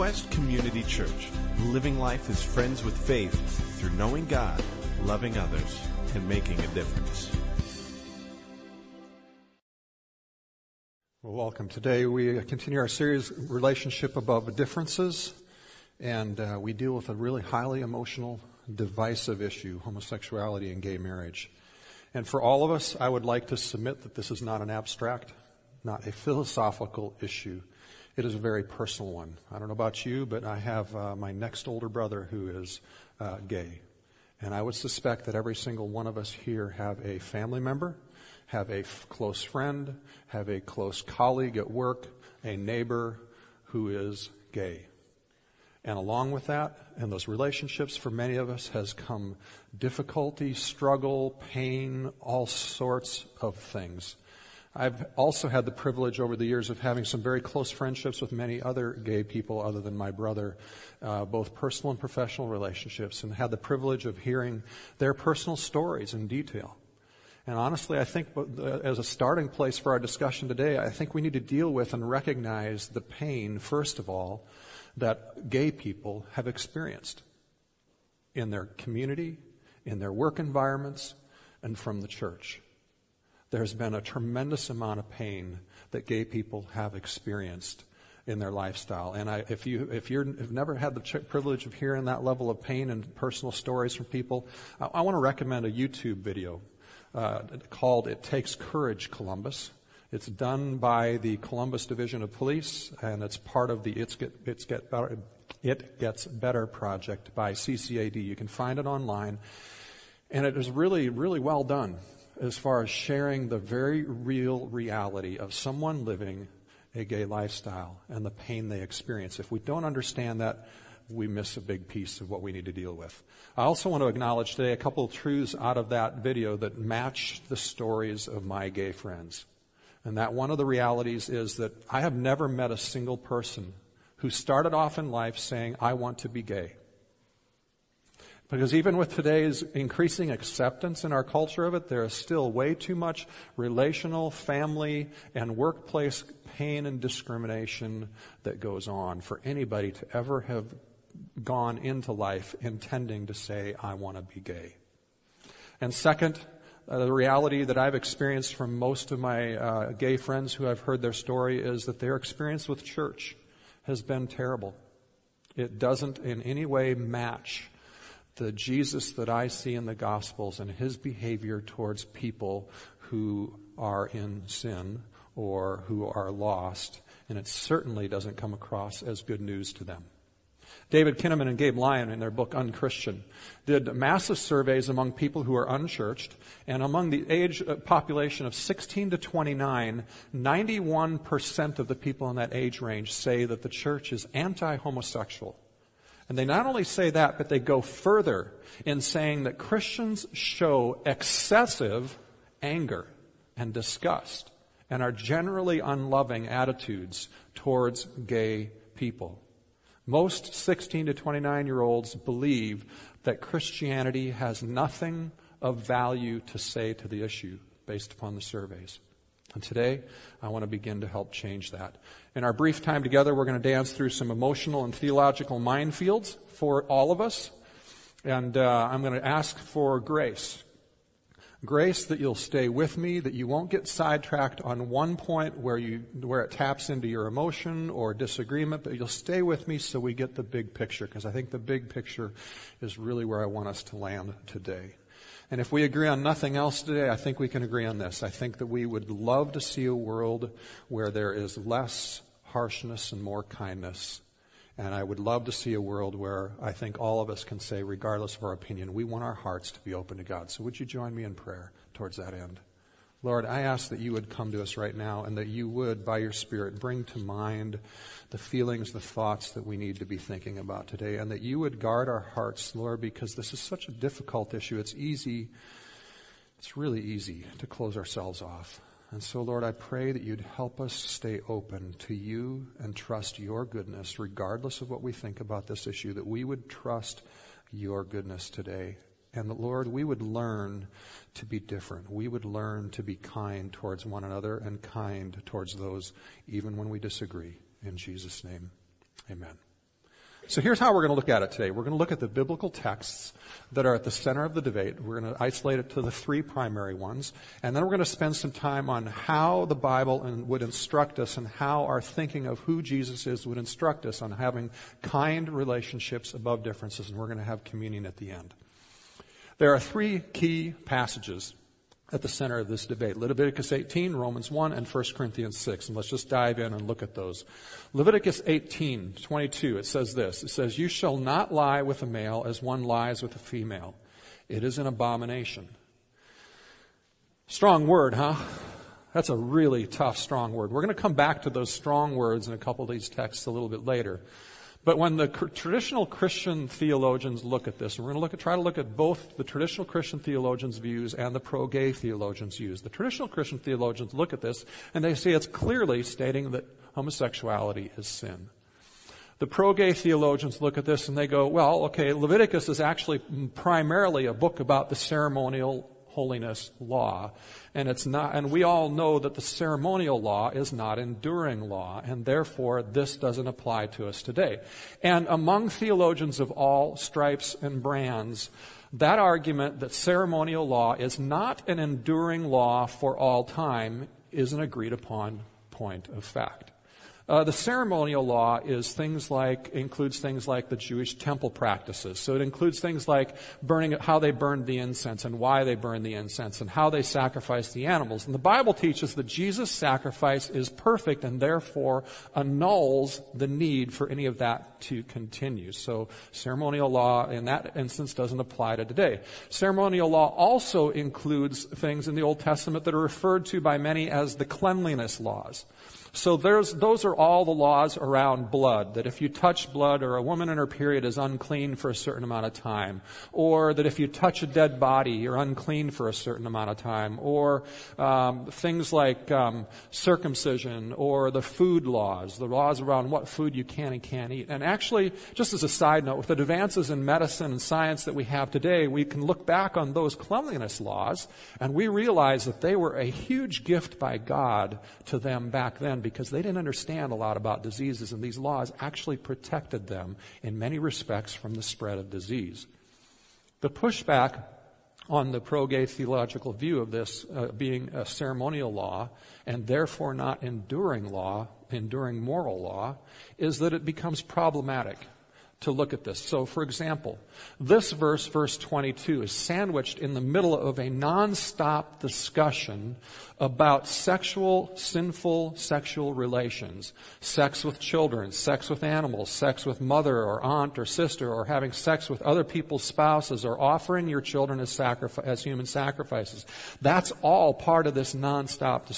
Quest Community Church, living life as friends with faith through knowing God, loving others, and making a difference. Well, welcome. Today we continue our series, Relationship Above Differences, and uh, we deal with a really highly emotional, divisive issue homosexuality and gay marriage. And for all of us, I would like to submit that this is not an abstract, not a philosophical issue. It is a very personal one. I don't know about you, but I have uh, my next older brother who is uh, gay. And I would suspect that every single one of us here have a family member, have a f- close friend, have a close colleague at work, a neighbor who is gay. And along with that, in those relationships, for many of us, has come difficulty, struggle, pain, all sorts of things. I've also had the privilege over the years of having some very close friendships with many other gay people other than my brother, uh, both personal and professional relationships, and had the privilege of hearing their personal stories in detail. And honestly, I think uh, as a starting place for our discussion today, I think we need to deal with and recognize the pain, first of all, that gay people have experienced in their community, in their work environments, and from the church there's been a tremendous amount of pain that gay people have experienced in their lifestyle. And I, if you if you have never had the privilege of hearing that level of pain and personal stories from people, I, I want to recommend a YouTube video uh, called "It Takes Courage, Columbus." It's done by the Columbus Division of Police, and it's part of the It's Get, it's Get Better, It Gets Better project by CCAD. You can find it online, and it is really really well done as far as sharing the very real reality of someone living a gay lifestyle and the pain they experience. If we don't understand that, we miss a big piece of what we need to deal with. I also want to acknowledge today a couple of truths out of that video that match the stories of my gay friends. And that one of the realities is that I have never met a single person who started off in life saying, I want to be gay. Because even with today's increasing acceptance in our culture of it, there is still way too much relational, family, and workplace pain and discrimination that goes on for anybody to ever have gone into life intending to say, I want to be gay. And second, uh, the reality that I've experienced from most of my uh, gay friends who I've heard their story is that their experience with church has been terrible. It doesn't in any way match the Jesus that I see in the Gospels and his behavior towards people who are in sin or who are lost, and it certainly doesn't come across as good news to them. David Kinnaman and Gabe Lyon, in their book Unchristian, did massive surveys among people who are unchurched, and among the age uh, population of 16 to 29, 91% of the people in that age range say that the church is anti homosexual. And they not only say that, but they go further in saying that Christians show excessive anger and disgust and are generally unloving attitudes towards gay people. Most 16 to 29 year olds believe that Christianity has nothing of value to say to the issue based upon the surveys. And today, I want to begin to help change that. In our brief time together, we're going to dance through some emotional and theological minefields for all of us. And uh, I'm going to ask for grace. Grace that you'll stay with me, that you won't get sidetracked on one point where, you, where it taps into your emotion or disagreement, but you'll stay with me so we get the big picture, because I think the big picture is really where I want us to land today. And if we agree on nothing else today, I think we can agree on this. I think that we would love to see a world where there is less harshness and more kindness. And I would love to see a world where I think all of us can say, regardless of our opinion, we want our hearts to be open to God. So would you join me in prayer towards that end? Lord, I ask that you would come to us right now and that you would, by your Spirit, bring to mind the feelings, the thoughts that we need to be thinking about today, and that you would guard our hearts, Lord, because this is such a difficult issue. It's easy, it's really easy to close ourselves off. And so, Lord, I pray that you'd help us stay open to you and trust your goodness, regardless of what we think about this issue, that we would trust your goodness today and the Lord, we would learn to be different. We would learn to be kind towards one another and kind towards those even when we disagree. In Jesus' name, amen. So here's how we're going to look at it today. We're going to look at the biblical texts that are at the center of the debate. We're going to isolate it to the three primary ones. And then we're going to spend some time on how the Bible would instruct us and how our thinking of who Jesus is would instruct us on having kind relationships above differences. And we're going to have communion at the end. There are three key passages at the center of this debate. Leviticus 18, Romans 1, and 1 Corinthians 6. And let's just dive in and look at those. Leviticus 18, 22, it says this. It says, You shall not lie with a male as one lies with a female. It is an abomination. Strong word, huh? That's a really tough, strong word. We're going to come back to those strong words in a couple of these texts a little bit later. But when the traditional Christian theologians look at this, and we're going to look at, try to look at both the traditional Christian theologians' views and the pro-gay theologians' views. The traditional Christian theologians look at this and they see it's clearly stating that homosexuality is sin. The pro-gay theologians look at this and they go, well, okay, Leviticus is actually primarily a book about the ceremonial holiness law. And it's not, and we all know that the ceremonial law is not enduring law, and therefore this doesn't apply to us today. And among theologians of all stripes and brands, that argument that ceremonial law is not an enduring law for all time is an agreed upon point of fact. Uh, the ceremonial law is things like includes things like the Jewish temple practices. So it includes things like burning, how they burned the incense and why they burned the incense and how they sacrificed the animals. And the Bible teaches that Jesus' sacrifice is perfect and therefore annuls the need for any of that to continue. So ceremonial law in that instance doesn't apply to today. Ceremonial law also includes things in the Old Testament that are referred to by many as the cleanliness laws. So those are all the laws around blood. That if you touch blood or a woman in her period is unclean for a certain amount of time. Or that if you touch a dead body, you're unclean for a certain amount of time. Or um, things like um, circumcision or the food laws, the laws around what food you can and can't eat. And actually, just as a side note, with the advances in medicine and science that we have today, we can look back on those cleanliness laws and we realize that they were a huge gift by God to them back then because they didn't understand a lot about diseases, and these laws actually protected them in many respects from the spread of disease. The pushback on the pro gay theological view of this uh, being a ceremonial law and therefore not enduring law, enduring moral law, is that it becomes problematic to look at this. So, for example, this verse, verse 22, is sandwiched in the middle of a non-stop discussion about sexual, sinful sexual relations. Sex with children, sex with animals, sex with mother or aunt or sister, or having sex with other people's spouses, or offering your children as, sacrifice, as human sacrifices. That's all part of this nonstop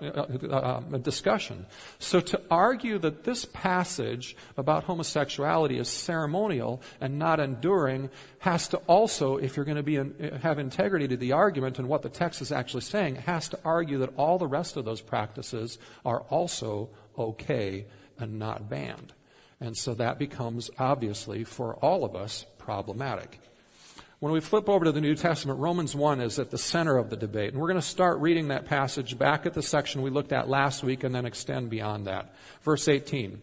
uh, uh, discussion. So to argue that this passage about homosexuality is ceremonial and not enduring has to also, if you're going to be in, have integrity to the argument and what the text is actually saying, has to argue that all the rest of those practices are also okay and not banned. And so that becomes obviously for all of us problematic. When we flip over to the New Testament, Romans 1 is at the center of the debate. And we're going to start reading that passage back at the section we looked at last week and then extend beyond that. Verse 18.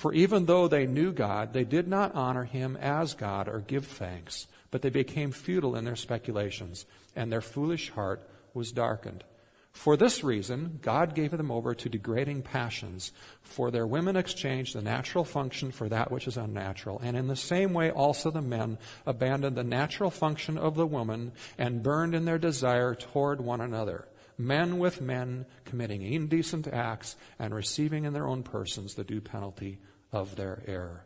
For even though they knew God, they did not honor him as God or give thanks, but they became futile in their speculations, and their foolish heart was darkened. For this reason, God gave them over to degrading passions, for their women exchanged the natural function for that which is unnatural. And in the same way, also the men abandoned the natural function of the woman and burned in their desire toward one another men with men committing indecent acts and receiving in their own persons the due penalty of their error.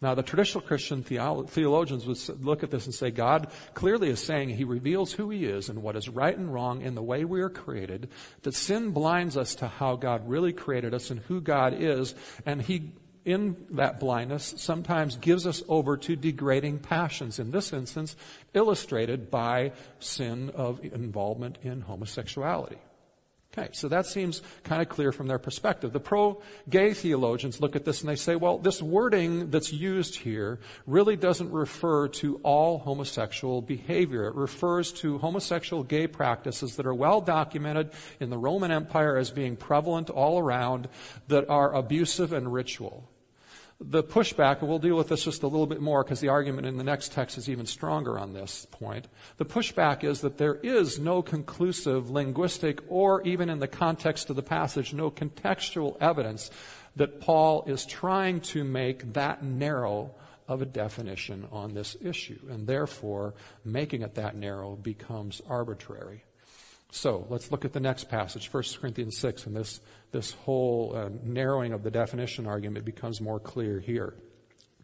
Now, the traditional Christian theologians would look at this and say God clearly is saying He reveals who He is and what is right and wrong in the way we are created, that sin blinds us to how God really created us and who God is, and He in that blindness, sometimes gives us over to degrading passions. In this instance, illustrated by sin of involvement in homosexuality. Okay, so that seems kind of clear from their perspective. The pro-gay theologians look at this and they say, well, this wording that's used here really doesn't refer to all homosexual behavior. It refers to homosexual gay practices that are well documented in the Roman Empire as being prevalent all around that are abusive and ritual. The pushback, and we'll deal with this just a little bit more because the argument in the next text is even stronger on this point. The pushback is that there is no conclusive linguistic or even in the context of the passage, no contextual evidence that Paul is trying to make that narrow of a definition on this issue. And therefore, making it that narrow becomes arbitrary. So let's look at the next passage, 1 Corinthians 6, and this, this whole uh, narrowing of the definition argument becomes more clear here.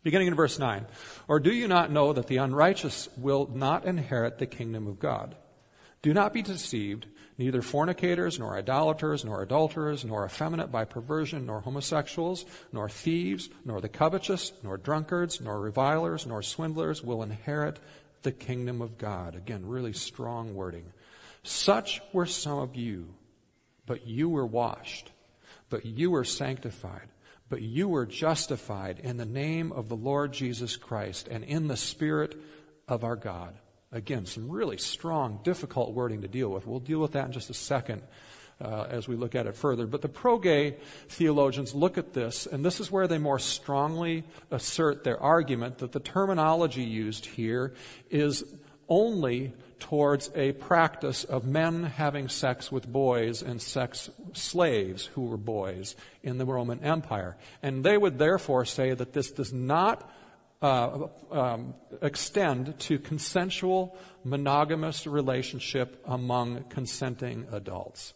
Beginning in verse 9. Or do you not know that the unrighteous will not inherit the kingdom of God? Do not be deceived. Neither fornicators, nor idolaters, nor adulterers, nor effeminate by perversion, nor homosexuals, nor thieves, nor the covetous, nor drunkards, nor revilers, nor swindlers will inherit the kingdom of God. Again, really strong wording. Such were some of you, but you were washed, but you were sanctified, but you were justified in the name of the Lord Jesus Christ and in the Spirit of our God. Again, some really strong, difficult wording to deal with. We'll deal with that in just a second. Uh, as we look at it further. But the pro gay theologians look at this, and this is where they more strongly assert their argument that the terminology used here is only towards a practice of men having sex with boys and sex slaves who were boys in the Roman Empire. And they would therefore say that this does not uh, um, extend to consensual monogamous relationship among consenting adults.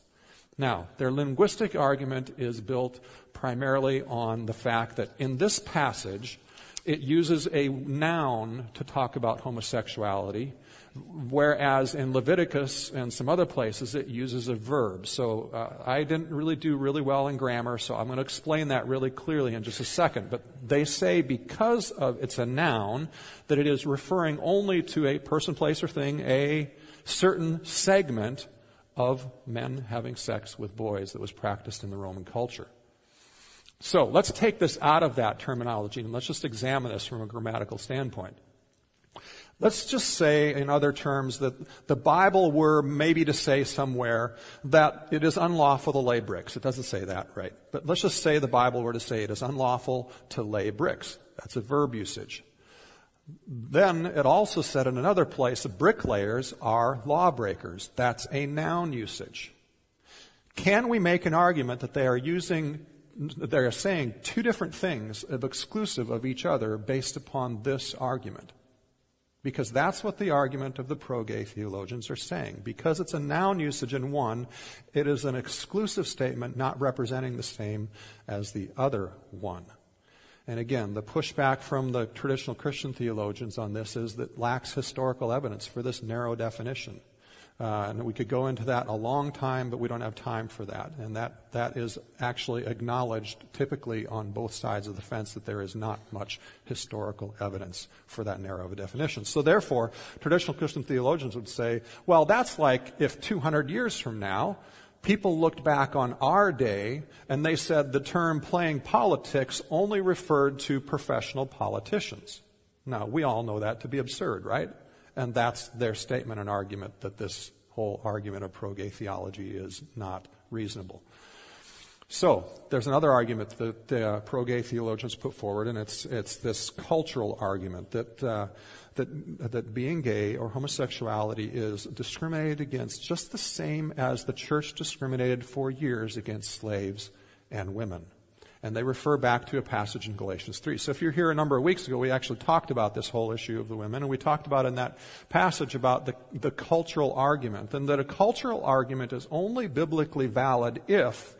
Now, their linguistic argument is built primarily on the fact that in this passage, it uses a noun to talk about homosexuality whereas in Leviticus and some other places it uses a verb. So uh, I didn't really do really well in grammar, so I'm going to explain that really clearly in just a second. But they say because of it's a noun that it is referring only to a person, place, or thing, a certain segment of men having sex with boys that was practiced in the Roman culture. So let's take this out of that terminology and let's just examine this from a grammatical standpoint. Let's just say, in other terms, that the Bible were maybe to say somewhere that it is unlawful to lay bricks. It doesn't say that, right? But let's just say the Bible were to say it is unlawful to lay bricks. That's a verb usage. Then it also said in another place bricklayers are lawbreakers. That's a noun usage. Can we make an argument that they are using, they are saying two different things of exclusive of each other based upon this argument? Because that's what the argument of the pro gay theologians are saying. Because it's a noun usage in one, it is an exclusive statement not representing the same as the other one. And again, the pushback from the traditional Christian theologians on this is that lacks historical evidence for this narrow definition. Uh, and we could go into that a long time, but we don't have time for that. And that, that is actually acknowledged typically on both sides of the fence that there is not much historical evidence for that narrow of a definition. So therefore, traditional Christian theologians would say, well, that's like if 200 years from now, people looked back on our day and they said the term playing politics only referred to professional politicians. Now, we all know that to be absurd, right? And that's their statement and argument that this whole argument of pro gay theology is not reasonable. So, there's another argument that uh, pro gay theologians put forward, and it's, it's this cultural argument that, uh, that, that being gay or homosexuality is discriminated against just the same as the church discriminated for years against slaves and women. And they refer back to a passage in Galatians 3. So if you're here a number of weeks ago, we actually talked about this whole issue of the women, and we talked about in that passage about the, the cultural argument, and that a cultural argument is only biblically valid if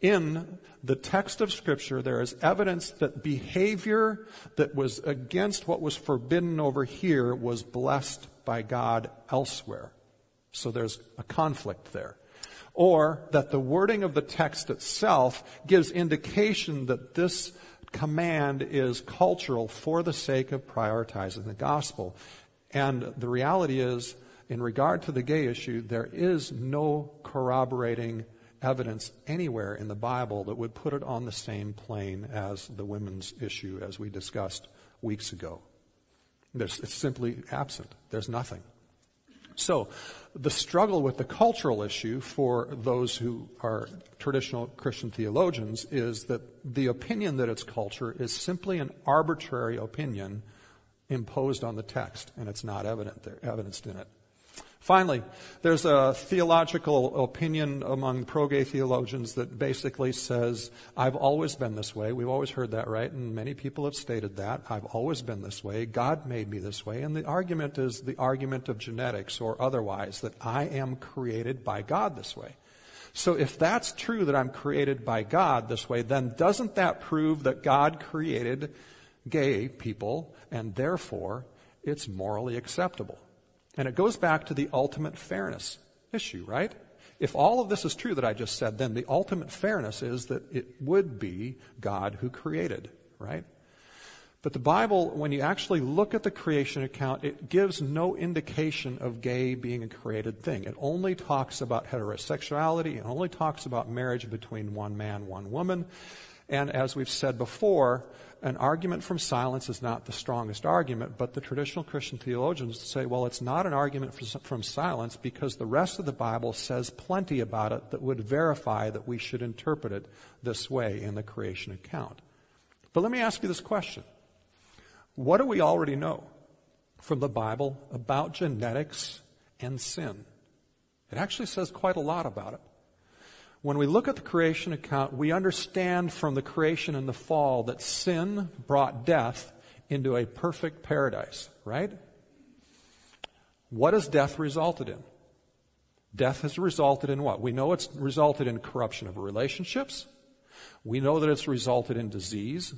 in the text of Scripture, there is evidence that behavior that was against what was forbidden over here was blessed by God elsewhere. So there's a conflict there or that the wording of the text itself gives indication that this command is cultural for the sake of prioritizing the gospel. And the reality is, in regard to the gay issue, there is no corroborating evidence anywhere in the Bible that would put it on the same plane as the women's issue as we discussed weeks ago. There's, it's simply absent. There's nothing. So, the struggle with the cultural issue for those who are traditional Christian theologians is that the opinion that it's culture is simply an arbitrary opinion imposed on the text, and it's not evident there, evidenced in it. Finally, there's a theological opinion among pro-gay theologians that basically says, I've always been this way. We've always heard that, right? And many people have stated that. I've always been this way. God made me this way. And the argument is the argument of genetics or otherwise, that I am created by God this way. So if that's true that I'm created by God this way, then doesn't that prove that God created gay people and therefore it's morally acceptable? And it goes back to the ultimate fairness issue, right? If all of this is true that I just said, then the ultimate fairness is that it would be God who created, right? But the Bible, when you actually look at the creation account, it gives no indication of gay being a created thing. It only talks about heterosexuality. It only talks about marriage between one man, one woman. And as we've said before, an argument from silence is not the strongest argument, but the traditional Christian theologians say, well, it's not an argument from silence because the rest of the Bible says plenty about it that would verify that we should interpret it this way in the creation account. But let me ask you this question. What do we already know from the Bible about genetics and sin? It actually says quite a lot about it. When we look at the creation account, we understand from the creation and the fall that sin brought death into a perfect paradise, right? What has death resulted in? Death has resulted in what? We know it's resulted in corruption of relationships. We know that it's resulted in disease,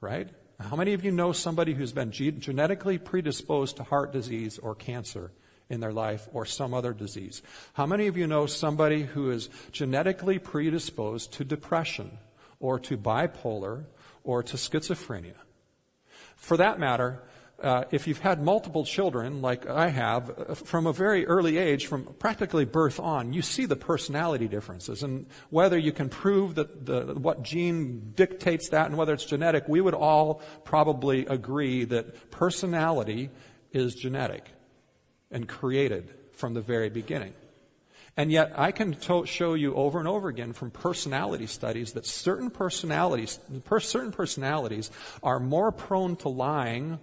right? How many of you know somebody who's been genetically predisposed to heart disease or cancer in their life or some other disease. How many of you know somebody who is genetically predisposed to depression or to bipolar or to schizophrenia? For that matter, uh, if you've had multiple children, like I have, uh, from a very early age, from practically birth on, you see the personality differences. And whether you can prove that the, what gene dictates that and whether it's genetic, we would all probably agree that personality is genetic and created from the very beginning. And yet, I can to- show you over and over again from personality studies that certain personalities, per- certain personalities are more prone to lying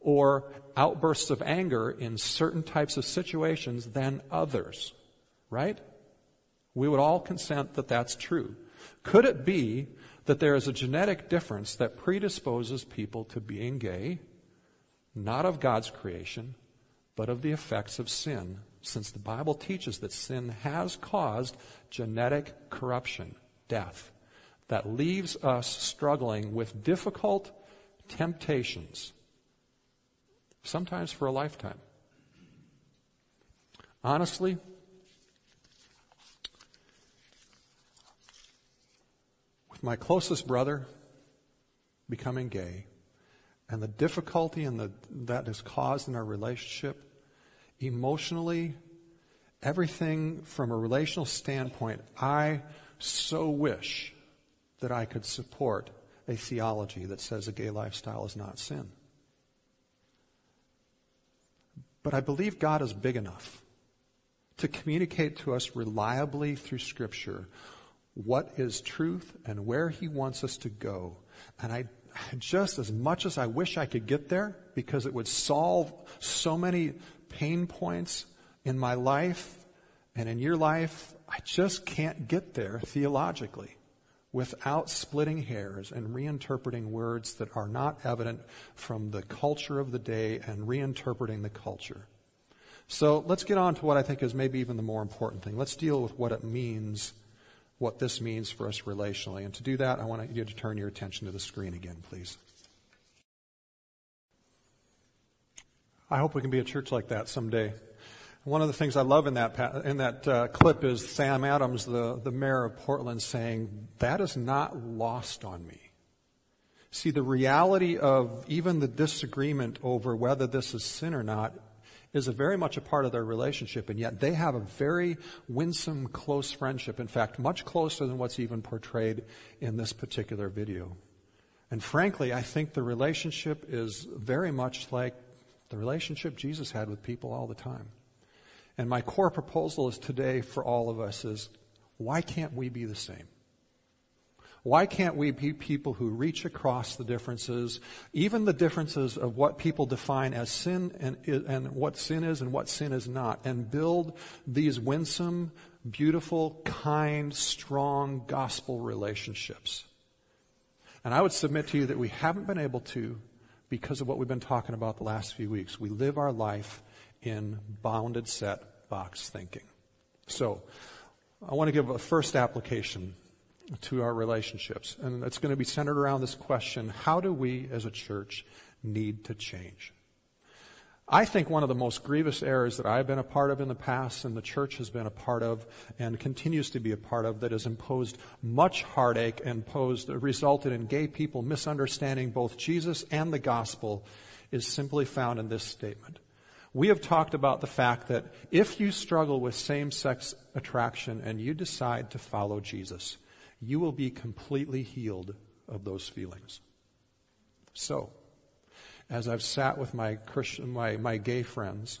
or outbursts of anger in certain types of situations than others. Right? We would all consent that that's true. Could it be that there is a genetic difference that predisposes people to being gay, not of God's creation, but of the effects of sin, since the Bible teaches that sin has caused genetic corruption, death, that leaves us struggling with difficult temptations, sometimes for a lifetime. Honestly, with my closest brother becoming gay, and the difficulty and the, that is caused in our relationship, emotionally, everything from a relational standpoint, I so wish that I could support a theology that says a gay lifestyle is not sin. But I believe God is big enough to communicate to us reliably through Scripture what is truth and where He wants us to go. And I just as much as I wish I could get there, because it would solve so many pain points in my life and in your life, I just can't get there theologically without splitting hairs and reinterpreting words that are not evident from the culture of the day and reinterpreting the culture. So let's get on to what I think is maybe even the more important thing. Let's deal with what it means, what this means for us relationally. And to do that, I want you to turn your attention to the screen again, please. I hope we can be a church like that someday. One of the things I love in that in that uh, clip is Sam Adams, the the mayor of Portland, saying that is not lost on me. See, the reality of even the disagreement over whether this is sin or not is a very much a part of their relationship, and yet they have a very winsome, close friendship. In fact, much closer than what's even portrayed in this particular video. And frankly, I think the relationship is very much like the relationship Jesus had with people all the time. And my core proposal is today for all of us is why can't we be the same? Why can't we be people who reach across the differences, even the differences of what people define as sin and, and what sin is and what sin is not, and build these winsome, beautiful, kind, strong gospel relationships? And I would submit to you that we haven't been able to because of what we've been talking about the last few weeks. We live our life in bounded set box thinking. So, I want to give a first application to our relationships, and it's going to be centered around this question how do we as a church need to change? I think one of the most grievous errors that I've been a part of in the past and the church has been a part of and continues to be a part of that has imposed much heartache and posed, resulted in gay people misunderstanding both Jesus and the gospel is simply found in this statement. We have talked about the fact that if you struggle with same sex attraction and you decide to follow Jesus, you will be completely healed of those feelings. So, as I've sat with my Christian, my, my gay friends,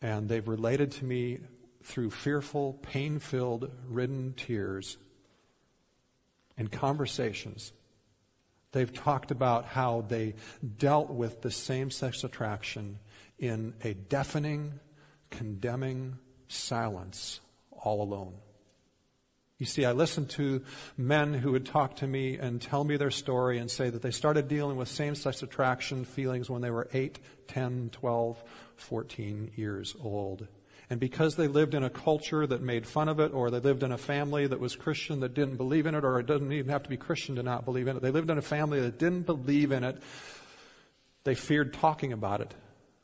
and they've related to me through fearful, pain filled, ridden tears and conversations. They've talked about how they dealt with the same sex attraction in a deafening, condemning silence all alone. You see, I listened to men who would talk to me and tell me their story and say that they started dealing with same sex attraction feelings when they were 8, 10, 12, 14 years old. And because they lived in a culture that made fun of it, or they lived in a family that was Christian that didn't believe in it, or it doesn't even have to be Christian to not believe in it, they lived in a family that didn't believe in it, they feared talking about it,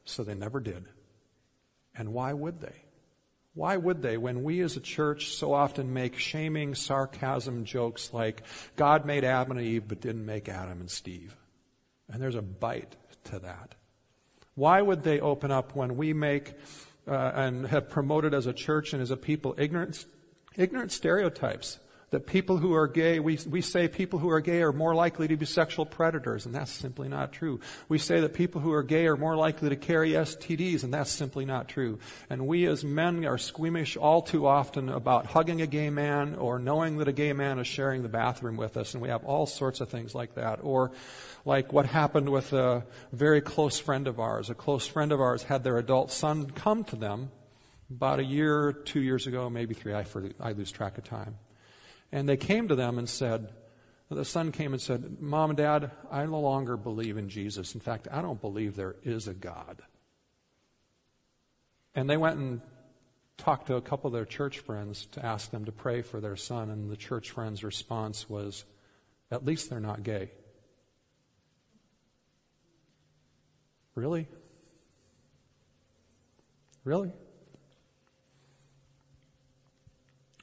so they never did. And why would they? Why would they when we as a church so often make shaming, sarcasm jokes like, God made Adam and Eve but didn't make Adam and Steve? And there's a bite to that. Why would they open up when we make uh, and have promoted as a church and as a people ignorant, ignorant stereotypes that people who are gay, we, we say people who are gay are more likely to be sexual predators, and that's simply not true. We say that people who are gay are more likely to carry STDs, and that's simply not true. And we as men are squeamish all too often about hugging a gay man or knowing that a gay man is sharing the bathroom with us, and we have all sorts of things like that. Or like what happened with a very close friend of ours. A close friend of ours had their adult son come to them about a year, two years ago, maybe three, I, I lose track of time. And they came to them and said, the son came and said, Mom and Dad, I no longer believe in Jesus. In fact, I don't believe there is a God. And they went and talked to a couple of their church friends to ask them to pray for their son, and the church friend's response was, At least they're not gay. Really? Really?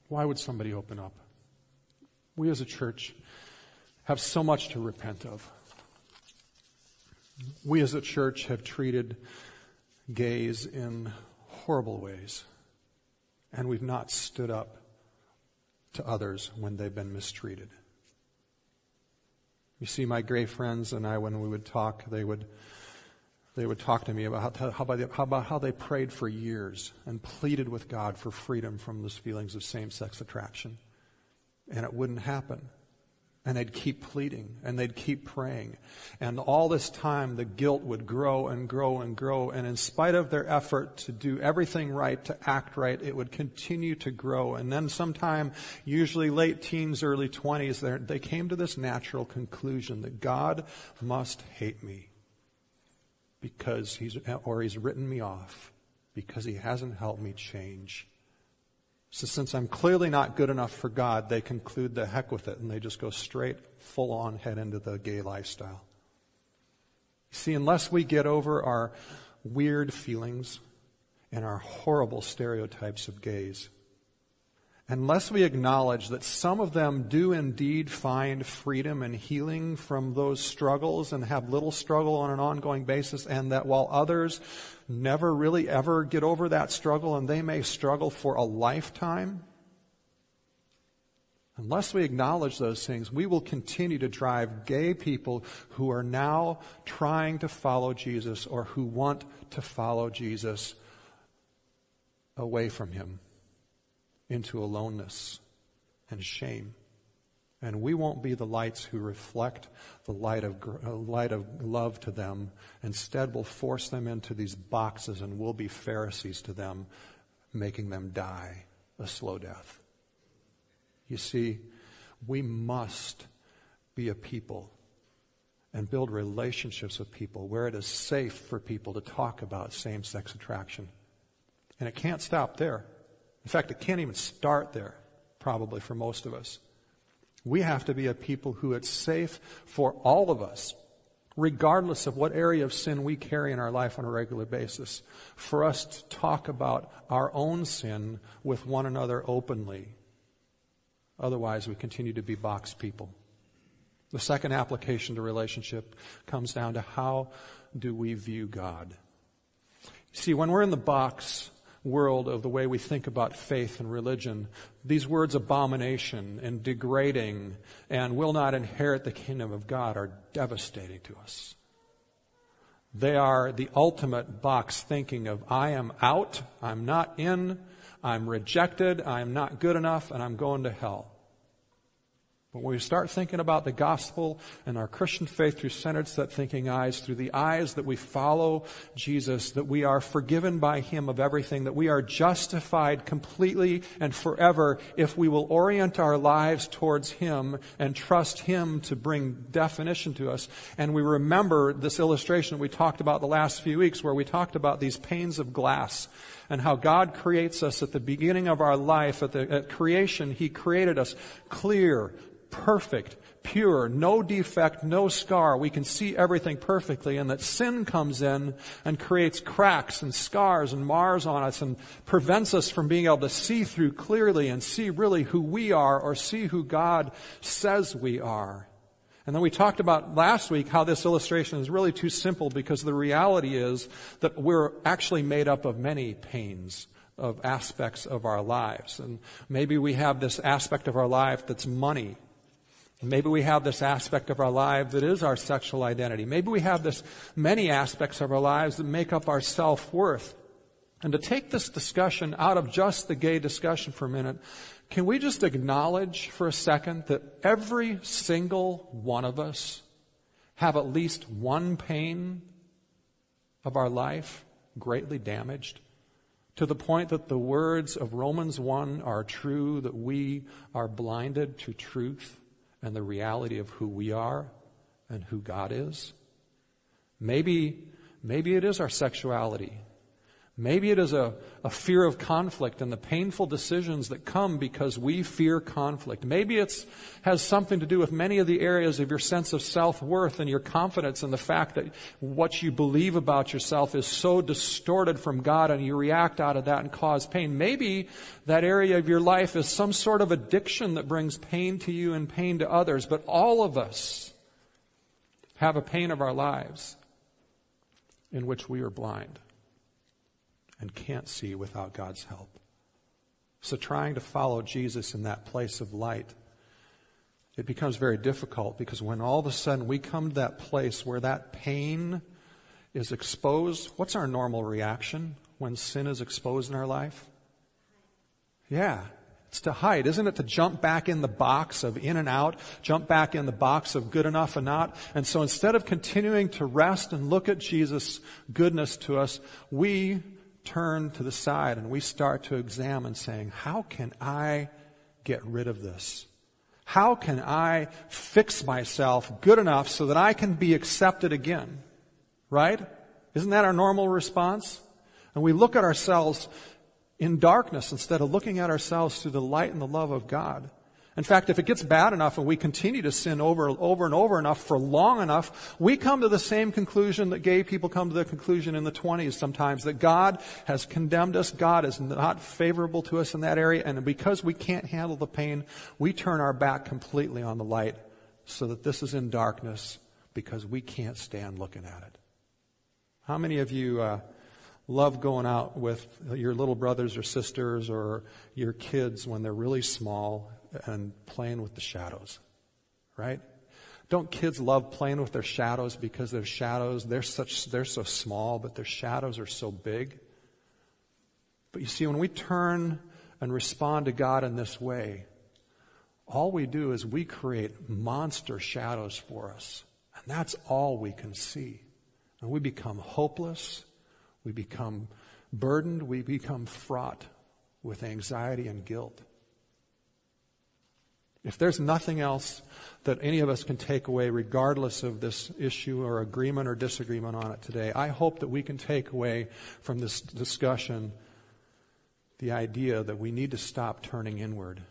Why would somebody open up? We as a church have so much to repent of. We as a church have treated gays in horrible ways, and we've not stood up to others when they've been mistreated. You see, my gay friends and I, when we would talk, they would they would talk to me about how, how, how, about how they prayed for years and pleaded with God for freedom from those feelings of same-sex attraction and it wouldn't happen. And they'd keep pleading and they'd keep praying. And all this time, the guilt would grow and grow and grow. And in spite of their effort to do everything right, to act right, it would continue to grow. And then sometime, usually late teens, early 20s, they came to this natural conclusion that God must hate me because he's, or he's written me off because he hasn't helped me change. So since I'm clearly not good enough for God, they conclude the heck with it and they just go straight, full on head into the gay lifestyle. See, unless we get over our weird feelings and our horrible stereotypes of gays, unless we acknowledge that some of them do indeed find freedom and healing from those struggles and have little struggle on an ongoing basis, and that while others never really ever get over that struggle and they may struggle for a lifetime, Unless we acknowledge those things, we will continue to drive gay people who are now trying to follow Jesus or who want to follow Jesus away from Him into aloneness and shame. And we won't be the lights who reflect the light of, uh, light of love to them. Instead, we'll force them into these boxes and we'll be Pharisees to them, making them die a slow death. You see, we must be a people and build relationships with people where it is safe for people to talk about same sex attraction. And it can't stop there. In fact, it can't even start there, probably for most of us. We have to be a people who it's safe for all of us, regardless of what area of sin we carry in our life on a regular basis, for us to talk about our own sin with one another openly Otherwise, we continue to be box people. The second application to relationship comes down to how do we view God? See, when we're in the box world of the way we think about faith and religion, these words abomination and degrading and will not inherit the kingdom of God are devastating to us. They are the ultimate box thinking of I am out, I'm not in, I'm rejected, I'm not good enough, and I'm going to hell. But when we start thinking about the gospel and our Christian faith through centered set thinking eyes, through the eyes that we follow Jesus, that we are forgiven by Him of everything, that we are justified completely and forever if we will orient our lives towards Him and trust Him to bring definition to us. And we remember this illustration we talked about the last few weeks where we talked about these panes of glass and how God creates us at the beginning of our life, at, the, at creation, He created us clear, perfect, pure, no defect, no scar. We can see everything perfectly and that sin comes in and creates cracks and scars and mars on us and prevents us from being able to see through clearly and see really who we are or see who God says we are. And then we talked about last week how this illustration is really too simple because the reality is that we're actually made up of many panes of aspects of our lives. And maybe we have this aspect of our life that's money Maybe we have this aspect of our life that is our sexual identity. Maybe we have this many aspects of our lives that make up our self-worth. And to take this discussion out of just the gay discussion for a minute, can we just acknowledge for a second that every single one of us have at least one pane of our life greatly damaged? To the point that the words of Romans 1 are true, that we are blinded to truth and the reality of who we are and who God is. Maybe, maybe it is our sexuality. Maybe it is a, a fear of conflict and the painful decisions that come because we fear conflict. Maybe it has something to do with many of the areas of your sense of self-worth and your confidence and the fact that what you believe about yourself is so distorted from God and you react out of that and cause pain. Maybe that area of your life is some sort of addiction that brings pain to you and pain to others. But all of us have a pane of our lives in which we are blind and can't see without God's help. So trying to follow Jesus in that place of light, it becomes very difficult because when all of a sudden we come to that place where that pane is exposed, what's our normal reaction when sin is exposed in our life? Yeah, it's to hide, isn't it? To jump back in the box of in and out, jump back in the box of good enough and not. And so instead of continuing to rest and look at Jesus' goodness to us, we turn to the side and we start to examine saying, how can I get rid of this? How can I fix myself good enough so that I can be accepted again? Right? Isn't that our normal response? And we look at ourselves in darkness instead of looking at ourselves through the light and the love of God. In fact, if it gets bad enough and we continue to sin over, over and over enough for long enough, we come to the same conclusion that gay people come to the conclusion in the 20s sometimes, that God has condemned us, God is not favorable to us in that area, and because we can't handle the pain, we turn our back completely on the light so that this is in darkness because we can't stand looking at it. How many of you uh, love going out with your little brothers or sisters or your kids when they're really small and playing with the shadows, right? Don't kids love playing with their shadows because their shadows, they're such, they're so small, but their shadows are so big? But you see, when we turn and respond to God in this way, all we do is we create monster shadows for us. And that's all we can see. And we become hopeless. We become burdened. We become fraught with anxiety and guilt. If there's nothing else that any of us can take away, regardless of this issue or agreement or disagreement on it today, I hope that we can take away from this discussion the idea that we need to stop turning inward.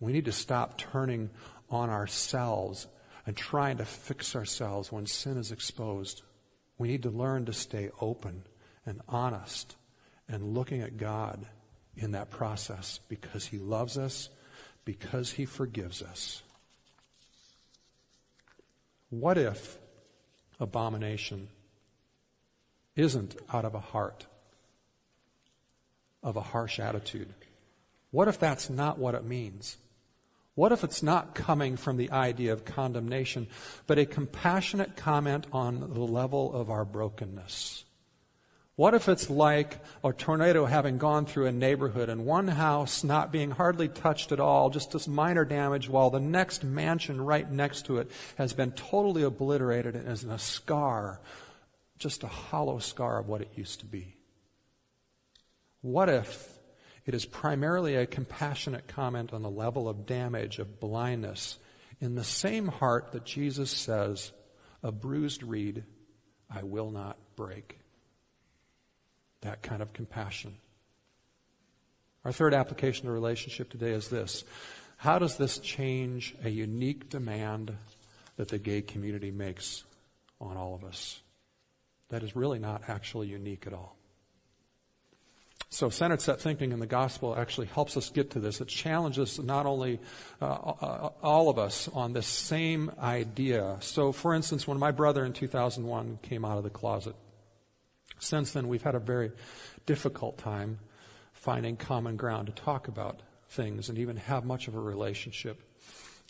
We need to stop turning on ourselves and trying to fix ourselves when sin is exposed. We need to learn to stay open and honest and looking at God in that process because He loves us because he forgives us. What if abomination isn't out of a heart of a harsh attitude? What if that's not what it means? What if it's not coming from the idea of condemnation, but a compassionate comment on the level of our brokenness? What if it's like a tornado having gone through a neighborhood and one house not being hardly touched at all, just this minor damage, while the next mansion right next to it has been totally obliterated and is a scar, just a hollow scar of what it used to be? What if it is primarily a compassionate comment on the level of damage, of blindness, in the same heart that Jesus says, A bruised reed I will not break? That kind of compassion. Our third application of relationship today is this. How does this change a unique demand that the gay community makes on all of us? That is really not actually unique at all. So, centered set thinking in the gospel actually helps us get to this. It challenges not only uh, uh all of us on this same idea. So, for instance, when my brother in 2001 came out of the closet, since then, we've had a very difficult time finding common ground to talk about things and even have much of a relationship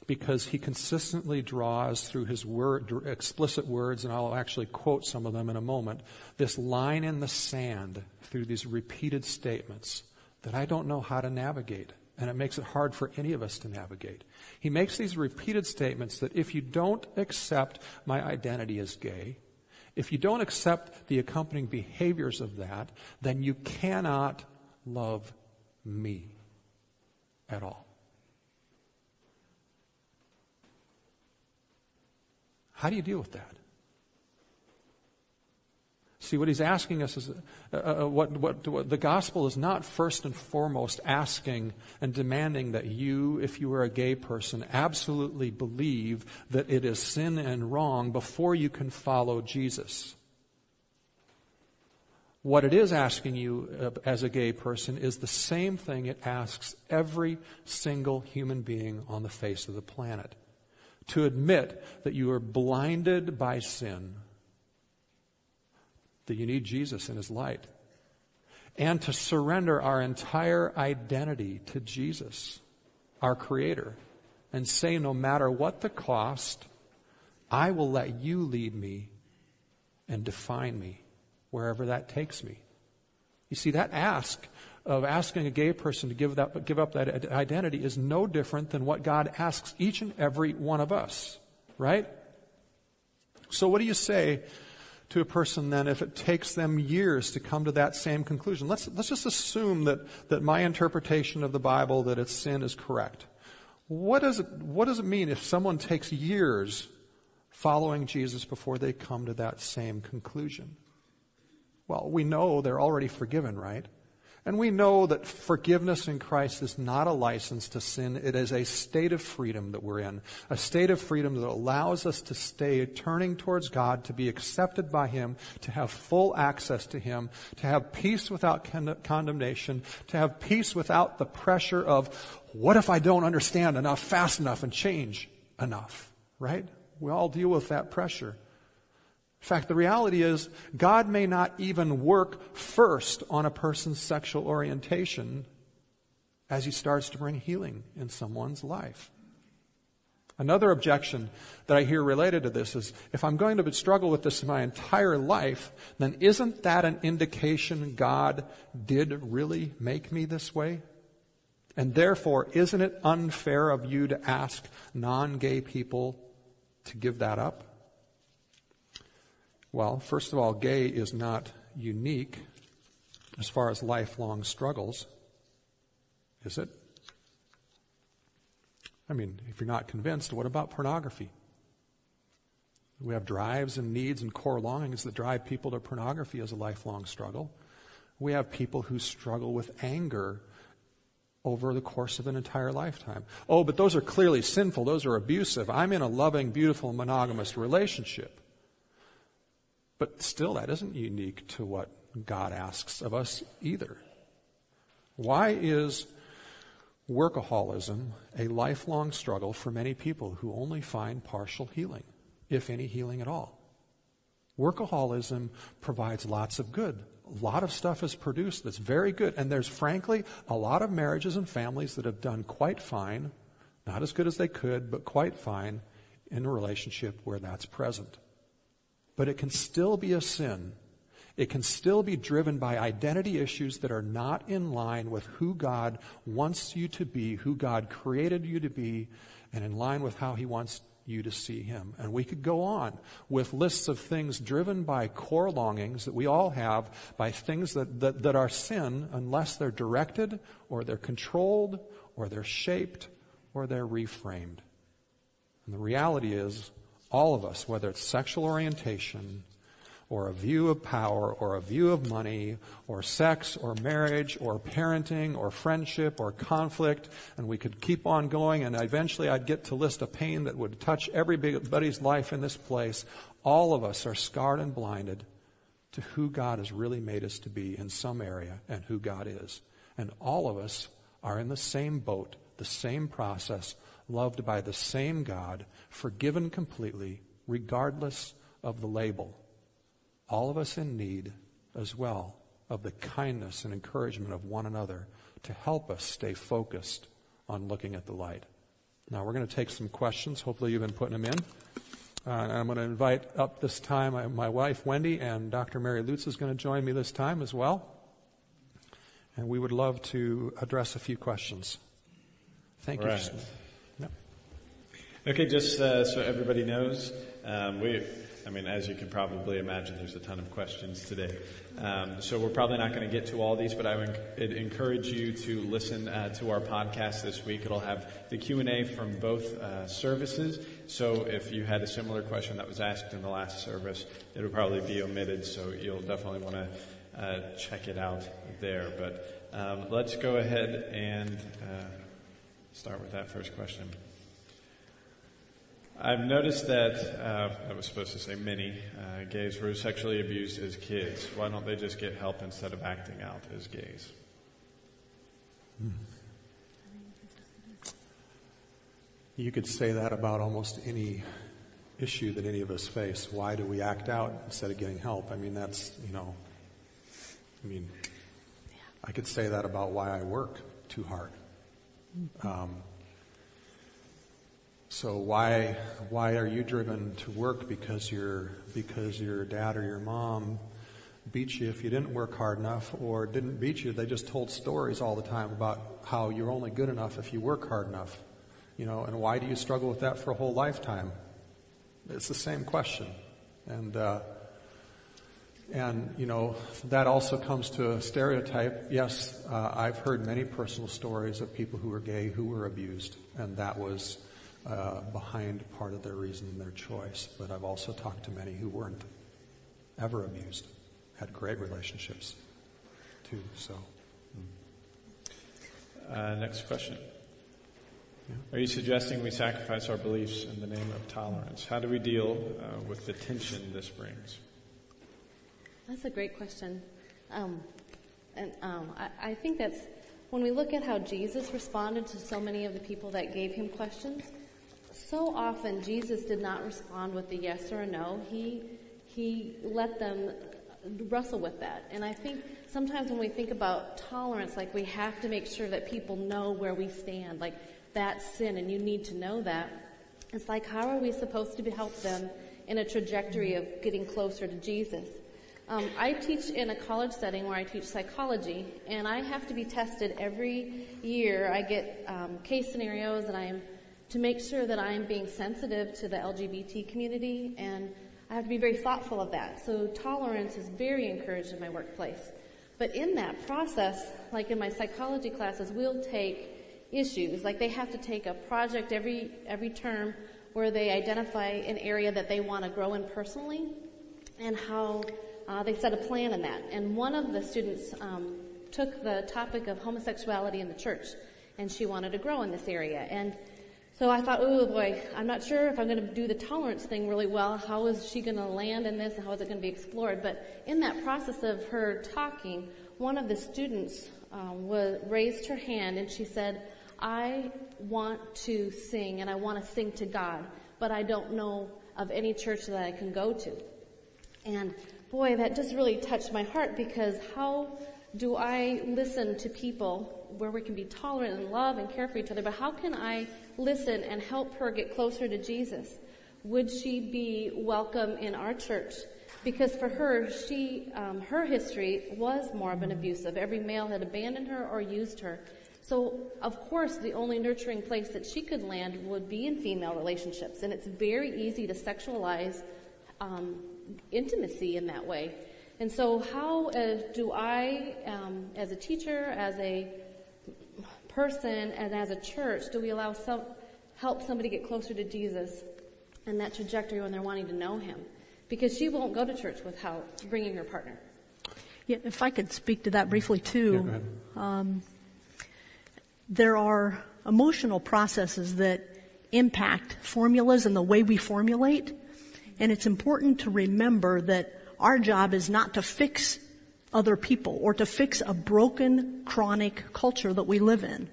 because he consistently draws through his word, explicit words, and I'll actually quote some of them in a moment, this line in the sand through these repeated statements that I don't know how to navigate. And it makes it hard for any of us to navigate. He makes these repeated statements that if you don't accept my identity as gay, if you don't accept the accompanying behaviors of that, then you cannot love me at all. How do you deal with that? See, what he's asking us is uh, uh, what, what, what, the gospel is not first and foremost asking and demanding that you, if you are a gay person, absolutely believe that it is sin and wrong before you can follow Jesus. What it is asking you uh, as a gay person is the same thing it asks every single human being on the face of the planet to admit that you are blinded by sin that you need Jesus in his light. And to surrender our entire identity to Jesus, our Creator, and say, no matter what the cost, I will let you lead me and define me wherever that takes me. You see, that ask of asking a gay person to give, that, give up that identity is no different than what God asks each and every one of us, right? So, what do you say to a person then if it takes them years to come to that same conclusion. Let's, let's just assume that, that my interpretation of the Bible, that it's sin, is correct. What does, it, what does it mean if someone takes years following Jesus before they come to that same conclusion? Well, we know they're already forgiven, right? And we know that forgiveness in Christ is not a license to sin. It is a state of freedom that we're in. A state of freedom that allows us to stay turning towards God, to be accepted by Him, to have full access to Him, to have peace without con- condemnation, to have peace without the pressure of, what if I don't understand enough fast enough and change enough? Right? We all deal with that pressure. In fact, the reality is, God may not even work first on a person's sexual orientation as he starts to bring healing in someone's life. Another objection that I hear related to this is if I'm going to struggle with this my entire life, then isn't that an indication God did really make me this way? And therefore, isn't it unfair of you to ask non gay people to give that up? Well, first of all, gay is not unique as far as lifelong struggles, is it? I mean, if you're not convinced, what about pornography? We have drives and needs and core longings that drive people to pornography as a lifelong struggle. We have people who struggle with anger over the course of an entire lifetime. Oh, but those are clearly sinful. Those are abusive. I'm in a loving, beautiful, monogamous relationship. But still, that isn't unique to what God asks of us either. Why is workaholism a lifelong struggle for many people who only find partial healing, if any healing at all? Workaholism provides lots of good. A lot of stuff is produced that's very good. And there's frankly a lot of marriages and families that have done quite fine, not as good as they could, but quite fine in a relationship where that's present. But it can still be a sin. It can still be driven by identity issues that are not in line with who God wants you to be, who God created you to be, and in line with how He wants you to see Him. And we could go on with lists of things driven by core longings that we all have, by things that, that, that are sin, unless they're directed, or they're controlled, or they're shaped, or they're reframed. And the reality is, all of us, whether it's sexual orientation, or a view of power, or a view of money, or sex, or marriage, or parenting, or friendship, or conflict, and we could keep on going, and eventually I'd get to list a pain that would touch everybody's life in this place. All of us are scarred and blinded to who God has really made us to be in some area and who God is. And all of us are in the same boat, the same process, loved by the same God, forgiven completely, regardless of the label. All of us in need as well of the kindness and encouragement of one another to help us stay focused on looking at the light. Now, we're going to take some questions. Hopefully, you've been putting them in. Uh, I'm going to invite up this time my, my, wife, Wendy, and Dr. Mary Lutz is going to join me this time as well. And we would love to address a few questions. Thank you. Okay, just uh, so everybody knows, um, we, I mean, as you can probably imagine, there's a ton of questions today. Um, so we're probably not going to get to all these, but I would encourage you to listen uh, to our podcast this week. It'll have the Q&A from both uh, services. So if you had a similar question that was asked in the last service, it'll probably be omitted. So you'll definitely want to uh, check it out there. But um, let's go ahead and uh, start with that first question. I've noticed that, uh, I was supposed to say many uh, gays were sexually abused as kids. Why don't they just get help instead of acting out as gays? You could say that about almost any issue that any of us face. Why do we act out instead of getting help? I mean, that's, you know, I mean, I could say that about why I work too hard. Um, so why why are you driven to work because your because your dad or your mom beat you if you didn't work hard enough or didn't beat you? They just told stories all the time about how you're only good enough if you work hard enough. You know, and why do you struggle with that for a whole lifetime? It's the same question. And uh, and you know that also comes to a stereotype. Yes, uh, I've heard many personal stories of people who were gay who were abused, and that was uh, behind part of their reason and their choice. But I've also talked to many who weren't ever abused, had great relationships too. So Uh, next question. Are you suggesting we sacrifice our beliefs in the name of tolerance? How do we deal uh, with the tension this brings? That's a great question. Um, and um, I, I think that's when we look at how Jesus responded to so many of the people that gave him questions, so often Jesus did not respond with a yes or a no. He, he let them wrestle with that. And I think sometimes when we think about tolerance, like we have to make sure that people know where we stand. Like that's sin and you need to know that. It's like how are we supposed to help them in a trajectory of getting closer to Jesus? Um, I teach in a college setting where I teach psychology, and I have to be tested every year. I get um, case scenarios, and I am to make sure that I am being sensitive to the LGBT community, and I have to be very thoughtful of that. So tolerance is very encouraged in my workplace. But in that process, like in my psychology classes, we'll take issues. Like they have to take a project every every term where they identify an area that they want to grow in personally, and how uh, they set a plan in that. And one of the students um, took the topic of homosexuality in the church, and she wanted to grow in this area. And so I thought, oh boy, I'm not sure if I'm going to do the tolerance thing really well. How is she going to land in this, and how is it going to be explored? But in that process of her talking, one of the students um, was, raised her hand, and she said, "I want to sing, and I want to sing to God, but I don't know of any church that I can go to." And boy, that just really touched my heart because how do I listen to people where we can be tolerant and love and care for each other, but how can I listen and help her get closer to Jesus? Would she be welcome in our church? Because for her, she, um, her history was more of an abusive. Every male had abandoned her or used her. So, of course, the only nurturing place that she could land would be in female relationships. And it's very easy to sexualize um, intimacy in that way. And so, how uh, do I, um, as a teacher, as a person, and as a church, do we allow some help somebody get closer to Jesus and that trajectory when they're wanting to know Him? Because she won't go to church without bringing her partner. Yeah, if I could speak to that briefly too. Yeah, um, there are emotional processes that impact formulas and the way we formulate. And it's important to remember that our job is not to fix other people or to fix a broken, chronic culture that we live in.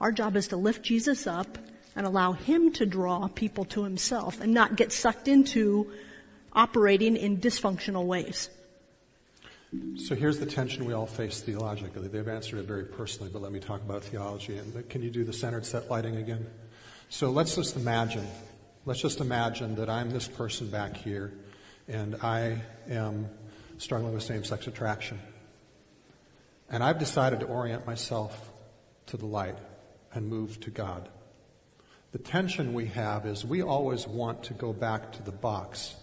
Our job is to lift Jesus up and allow Him to draw people to Himself and not get sucked into operating in dysfunctional ways. So here's the tension we all face theologically. They've answered it very personally, but let me talk about theology. And can you do the centered set lighting again? So let's just imagine Let's just imagine that I'm this person back here and I am struggling with same sex attraction. And I've decided to orient myself to the light and move to God. The tension we have is we always want to go back to the box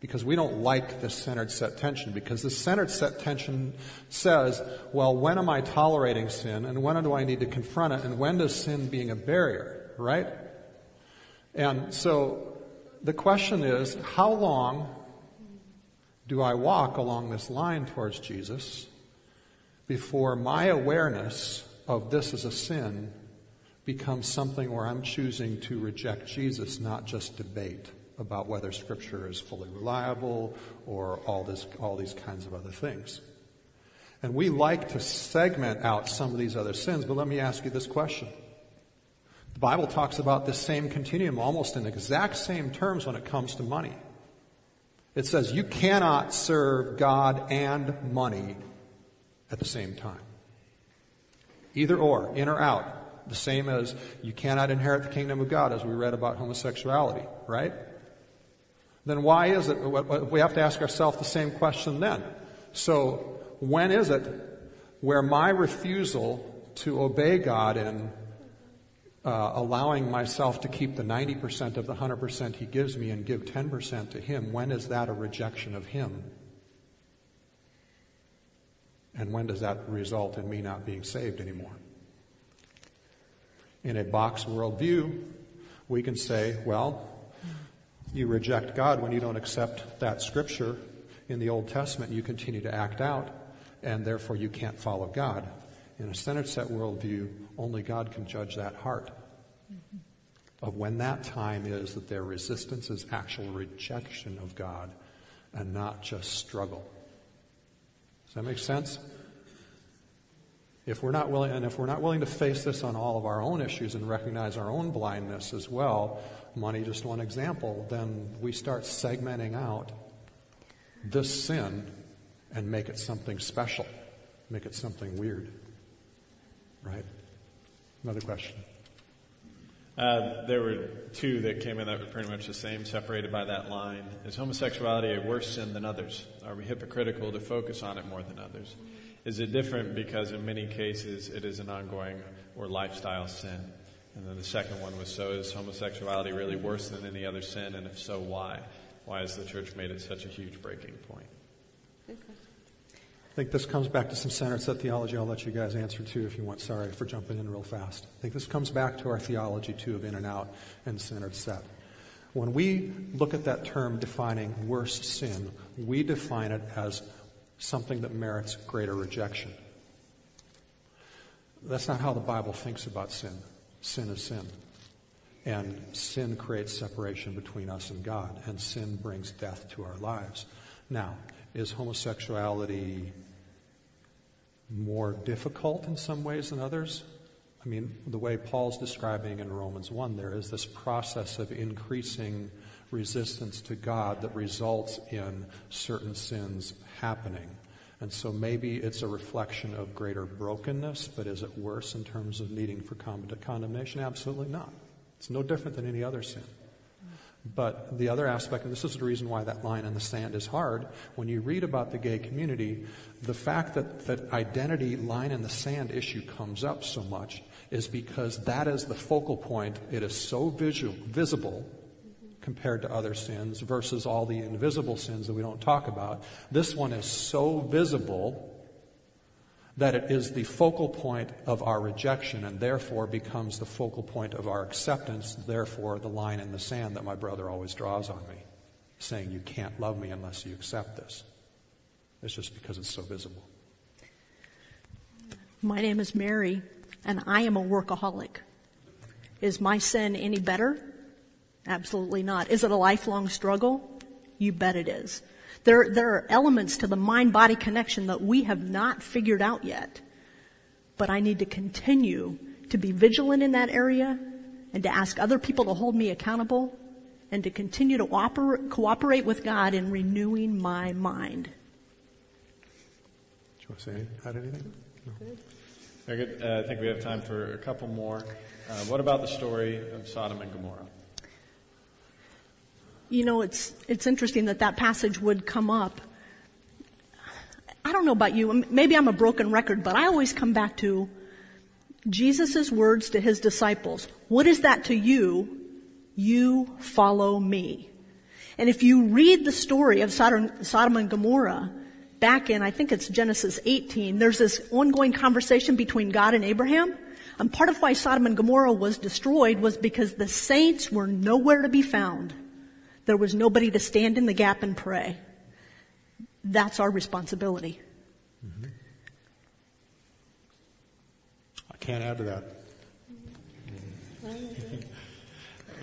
because we don't like the centered set tension because the centered set tension says, well, when am I tolerating sin and when do I need to confront it and when does sin being a barrier, right? And so the question is how long do I walk along this line towards Jesus before my awareness of this as a sin becomes something where I'm choosing to reject Jesus, not just debate about whether Scripture is fully reliable or all, this, all these kinds of other things. And we like to segment out some of these other sins, but let me ask you this question. The Bible talks about this same continuum almost in exact same terms when it comes to money. It says you cannot serve God and money at the same time. Either or, in or out. The same as you cannot inherit the kingdom of God, as we read about homosexuality, right? Then why is it? We have to ask ourselves the same question then. So, when is it where my refusal to obey God and uh, allowing myself to keep the 90% of the 100% He gives me and give 10% to Him, when is that a rejection of Him? And when does that result in me not being saved anymore? In a box worldview, we can say, well, you reject God when you don't accept that scripture in the Old Testament, you continue to act out. and therefore you can't follow God. In a centered set worldview, only God can judge that heart of when that time is that their resistance is actual rejection of God and not just struggle. Does that make sense? If we're not willing, and if we're not willing to face this on all of our own issues and recognize our own blindness as well, money just one example, then we start segmenting out this sin and make it something special, make it something weird. Right? Another question. Uh, there were two that came in that were pretty much the same, separated by that line. Is homosexuality a worse sin than others? Are we hypocritical to focus on it more than others? Is it different because in many cases it is an ongoing or lifestyle sin? And then the second one was so is homosexuality really worse than any other sin? And if so, why? Why has the church made it such a huge breaking point? I think this comes back to some centered set theology. I'll let you guys answer too if you want. Sorry for jumping in real fast. I think this comes back to our theology too of in and out and centered set. When we look at that term defining worst sin, we define it as something that merits greater rejection. That's not how the Bible thinks about sin. Sin is sin. And sin creates separation between us and God, and sin brings death to our lives. Now, is homosexuality more difficult in some ways than others. I mean, the way Paul's describing in Romans 1, there is this process of increasing resistance to God that results in certain sins happening. And so maybe it's a reflection of greater brokenness, but is it worse in terms of needing for condemnation? Absolutely not. It's no different than any other sin. But the other aspect, and this is the reason why that line in the sand is hard, when you read about the gay community, the fact that that identity line in the sand issue comes up so much is because that is the focal point. It is so visual, visible compared to other sins versus all the invisible sins that we don't talk about. This one is so visible that it is the focal point of our rejection and therefore becomes the focal point of our acceptance, therefore the line in the sand that my brother always draws on me, saying, You can't love me unless you accept this. It's just because it's so visible. My name is Mary, and I am a workaholic. Is my sin any better? Absolutely not. Is it a lifelong struggle? You bet it is. There, there are elements to the mind body connection that we have not figured out yet. But I need to continue to be vigilant in that area and to ask other people to hold me accountable and to continue to oper- cooperate with God in renewing my mind. Do you want to say add anything? No. Very good. Uh, I think we have time for a couple more. Uh, what about the story of Sodom and Gomorrah? You know, it's, it's interesting that that passage would come up. I don't know about you, maybe I'm a broken record, but I always come back to Jesus' words to his disciples. What is that to you? You follow me. And if you read the story of Sodom, Sodom and Gomorrah, back in, I think it's Genesis 18, there's this ongoing conversation between God and Abraham. And part of why Sodom and Gomorrah was destroyed was because the saints were nowhere to be found. There was nobody to stand in the gap and pray. That's our responsibility. Mm-hmm. I can't add to that.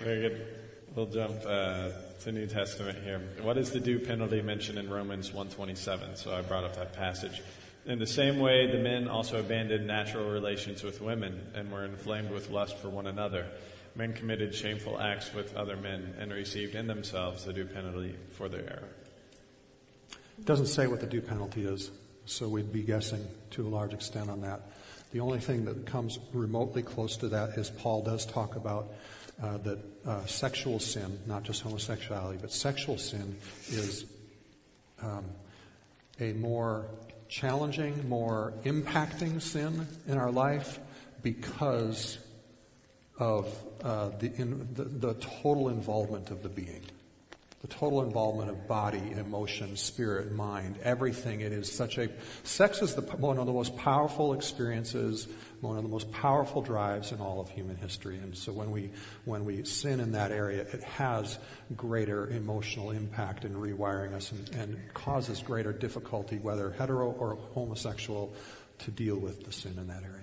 Very good. We'll jump uh, to New Testament here. What is the due penalty mentioned in Romans 127? So I brought up that passage. In the same way, the men also abandoned natural relations with women and were inflamed with lust for one another men committed shameful acts with other men and received in themselves the due penalty for their error. It doesn't say what the due penalty is, so we'd be guessing to a large extent on that. The only thing that comes remotely close to that is Paul does talk about uh, that uh, sexual sin, not just homosexuality, but sexual sin is um, a more challenging, more impacting sin in our life because of uh, the, in, the, the, total involvement of the being. the total involvement of body, emotion, spirit, mind, everything. It is such a, sex is the, one of the most powerful experiences, one of the most powerful drives in all of human history. And so when we, when we sin in that area, it has greater emotional impact in rewiring us and, and causes greater difficulty, whether hetero or homosexual, to deal with the sin in that area.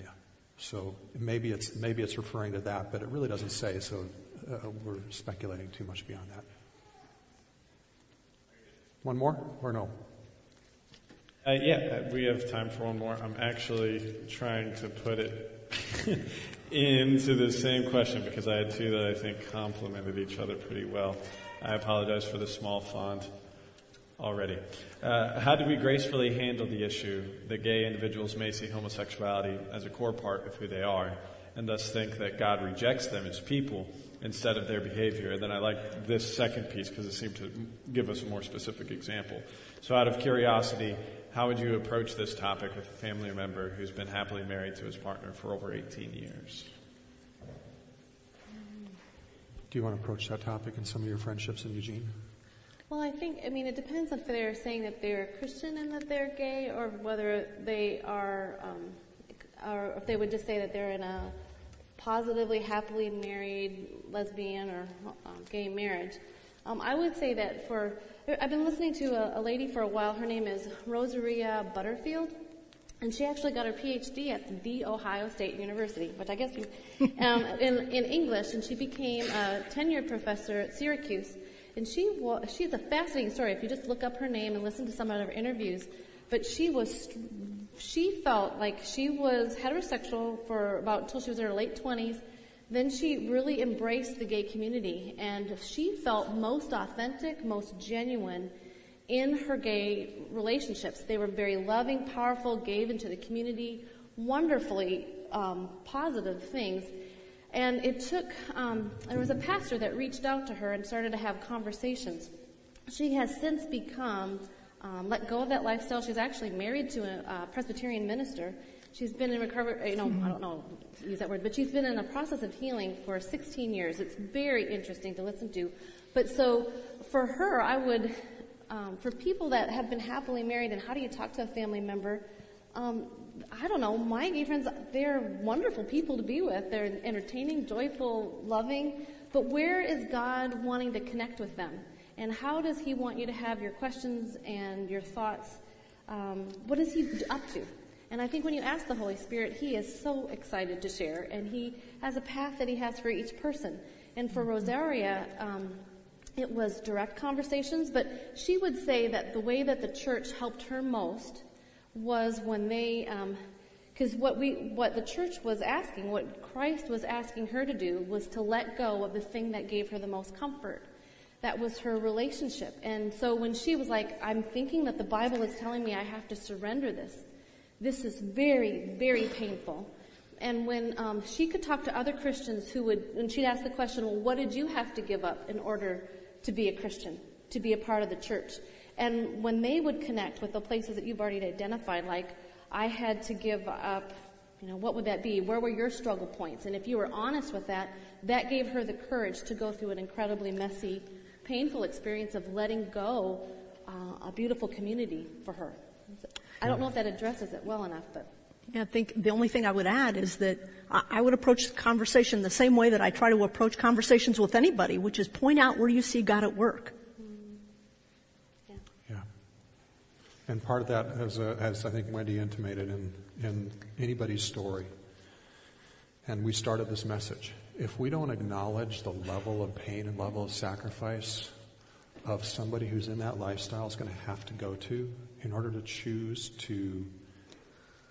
So maybe it's, maybe it's referring to that, but it really doesn't say, so uh, we're speculating too much beyond that. One more or no? Uh, yeah, we have time for one more. I'm actually trying to put it into the same question because I had two that I think complemented each other pretty well. I apologize for the small font already. Uh, how do we gracefully handle the issue that gay individuals may see homosexuality as a core part of who they are and thus think that God rejects them as people instead of their behavior. And then I like this second piece because it seemed to give us a more specific example. So, out of curiosity, how would you approach this topic with a family member who's been happily married to his partner for over 18 years? Do you want to approach that topic in some of your friendships in Eugene? Well, I think, I mean, it depends if they're saying that they're Christian and that they're gay, or whether they are, um, or if they would just say that they're in a positively, happily married lesbian or um, gay marriage. Um, I would say that for, I've been listening to a, a, lady for a while. Her name is Rosaria Butterfield. And she actually got her PhD at the Ohio State University, which I guess um, in, in English, and she became a tenured professor at Syracuse. And she was, she's a fascinating story if you just look up her name and listen to some of her interviews. But she was she felt like she was heterosexual for about until she was in her late 20s. Then she really embraced the gay community, and she felt most authentic, most genuine in her gay relationships. They were very loving, powerful, gave into the community, wonderfully um, positive things. And it took, um, there was a pastor that reached out to her and started to have conversations. She has since become um, let go of that lifestyle. She's actually married to a, a Presbyterian minister. She's been in recovery, you know, I don't know, use that word, but she's been in a process of healing for 16 years. It's very interesting to listen to. But so for her, I would, um, for people that have been happily married and how do you talk to a family member, um, I don't know, my gay friends, they're wonderful people to be with. They're entertaining, joyful, loving. But where is God wanting to connect with them? And how does He want you to have your questions and your thoughts? Um, what is He up to? And I think when you ask the Holy Spirit, He is so excited to share, and He has a path that He has for each person. And for Rosaria, um, it was direct conversations, but she would say that the way that the church helped her most was when they, because um, what we, what the church was asking, what Christ was asking her to do, was to let go of the thing that gave her the most comfort that was her relationship. And so when she was like, I'm thinking that the Bible is telling me I have to surrender this, this is very, very painful. And when um, she could talk to other Christians who would, and she'd ask the question, well, what did you have to give up in order to be a Christian, to be a part of the church? And when they would connect with the places that you've already identified, like, I had to give up, you know, what would that be? Where were your struggle points? And if you were honest with that, that gave her the courage to go through an incredibly messy painful experience of letting go uh, a beautiful community for her. I don't know if that addresses it well enough, but. Yeah, I think the only thing I would add is that I would approach the conversation the same way that I try to approach conversations with anybody, which is point out where you see God at work. Mm-hmm. Yeah. yeah. And part of that, as, uh, as I think Wendy intimated in, in anybody's story, and we started this message if we don't acknowledge the level of pain and level of sacrifice of somebody who's in that lifestyle is going to have to go to in order to choose to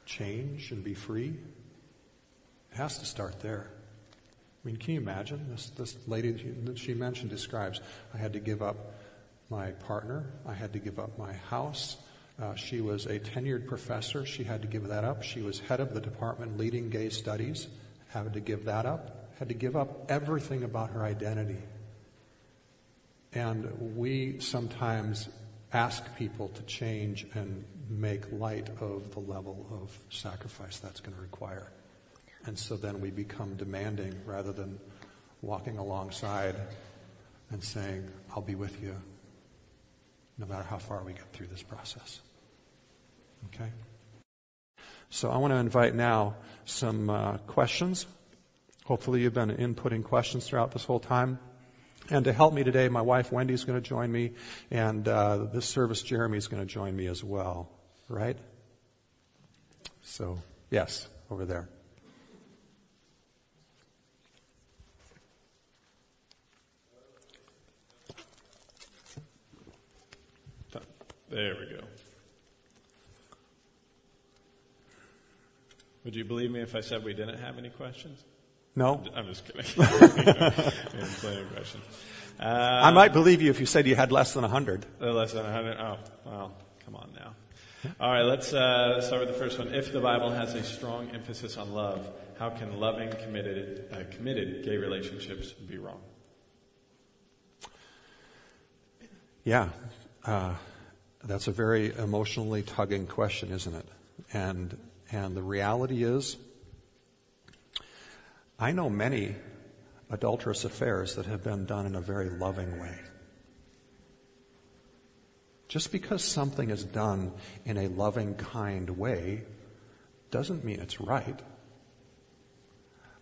change and be free, it has to start there. I mean, can you imagine? This, this lady that she mentioned describes I had to give up my partner, I had to give up my house. Uh, she was a tenured professor. She had to give that up. She was head of the department leading gay studies, had to give that up had to give up everything about her identity. And we sometimes ask people to change and make light of the level of sacrifice that's going to require. And so then we become demanding rather than walking alongside and saying, I'll be with you no matter how far we get through this process. Okay? So I want to invite now some uh, questions. Hopefully, you've been inputting questions throughout this whole time. And to help me today, my wife Wendy is going to join me, and uh, this service, Jeremy is going to join me as well. Right? So, yes, over there. There we go. Would you believe me if I said we didn't have any questions? No? I'm just kidding. plenty of questions. Um, I might believe you if you said you had less than 100. Uh, less than 100? Oh, well, come on now. All right, let's uh, start with the first one. If the Bible has a strong emphasis on love, how can loving, committed, uh, committed gay relationships be wrong? Yeah. Uh, that's a very emotionally tugging question, isn't it? And, and the reality is, I know many adulterous affairs that have been done in a very loving way. Just because something is done in a loving, kind way doesn't mean it's right.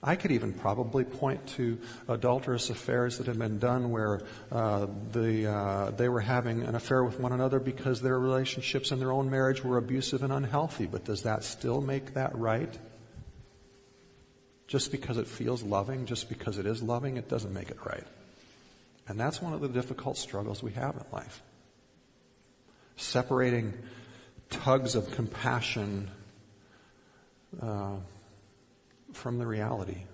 I could even probably point to adulterous affairs that have been done where uh, the, uh, they were having an affair with one another because their relationships in their own marriage were abusive and unhealthy. But does that still make that right? Just because it feels loving, just because it is loving, it doesn't make it right. And that's one of the difficult struggles we have in life. Separating tugs of compassion. Uh, from the reality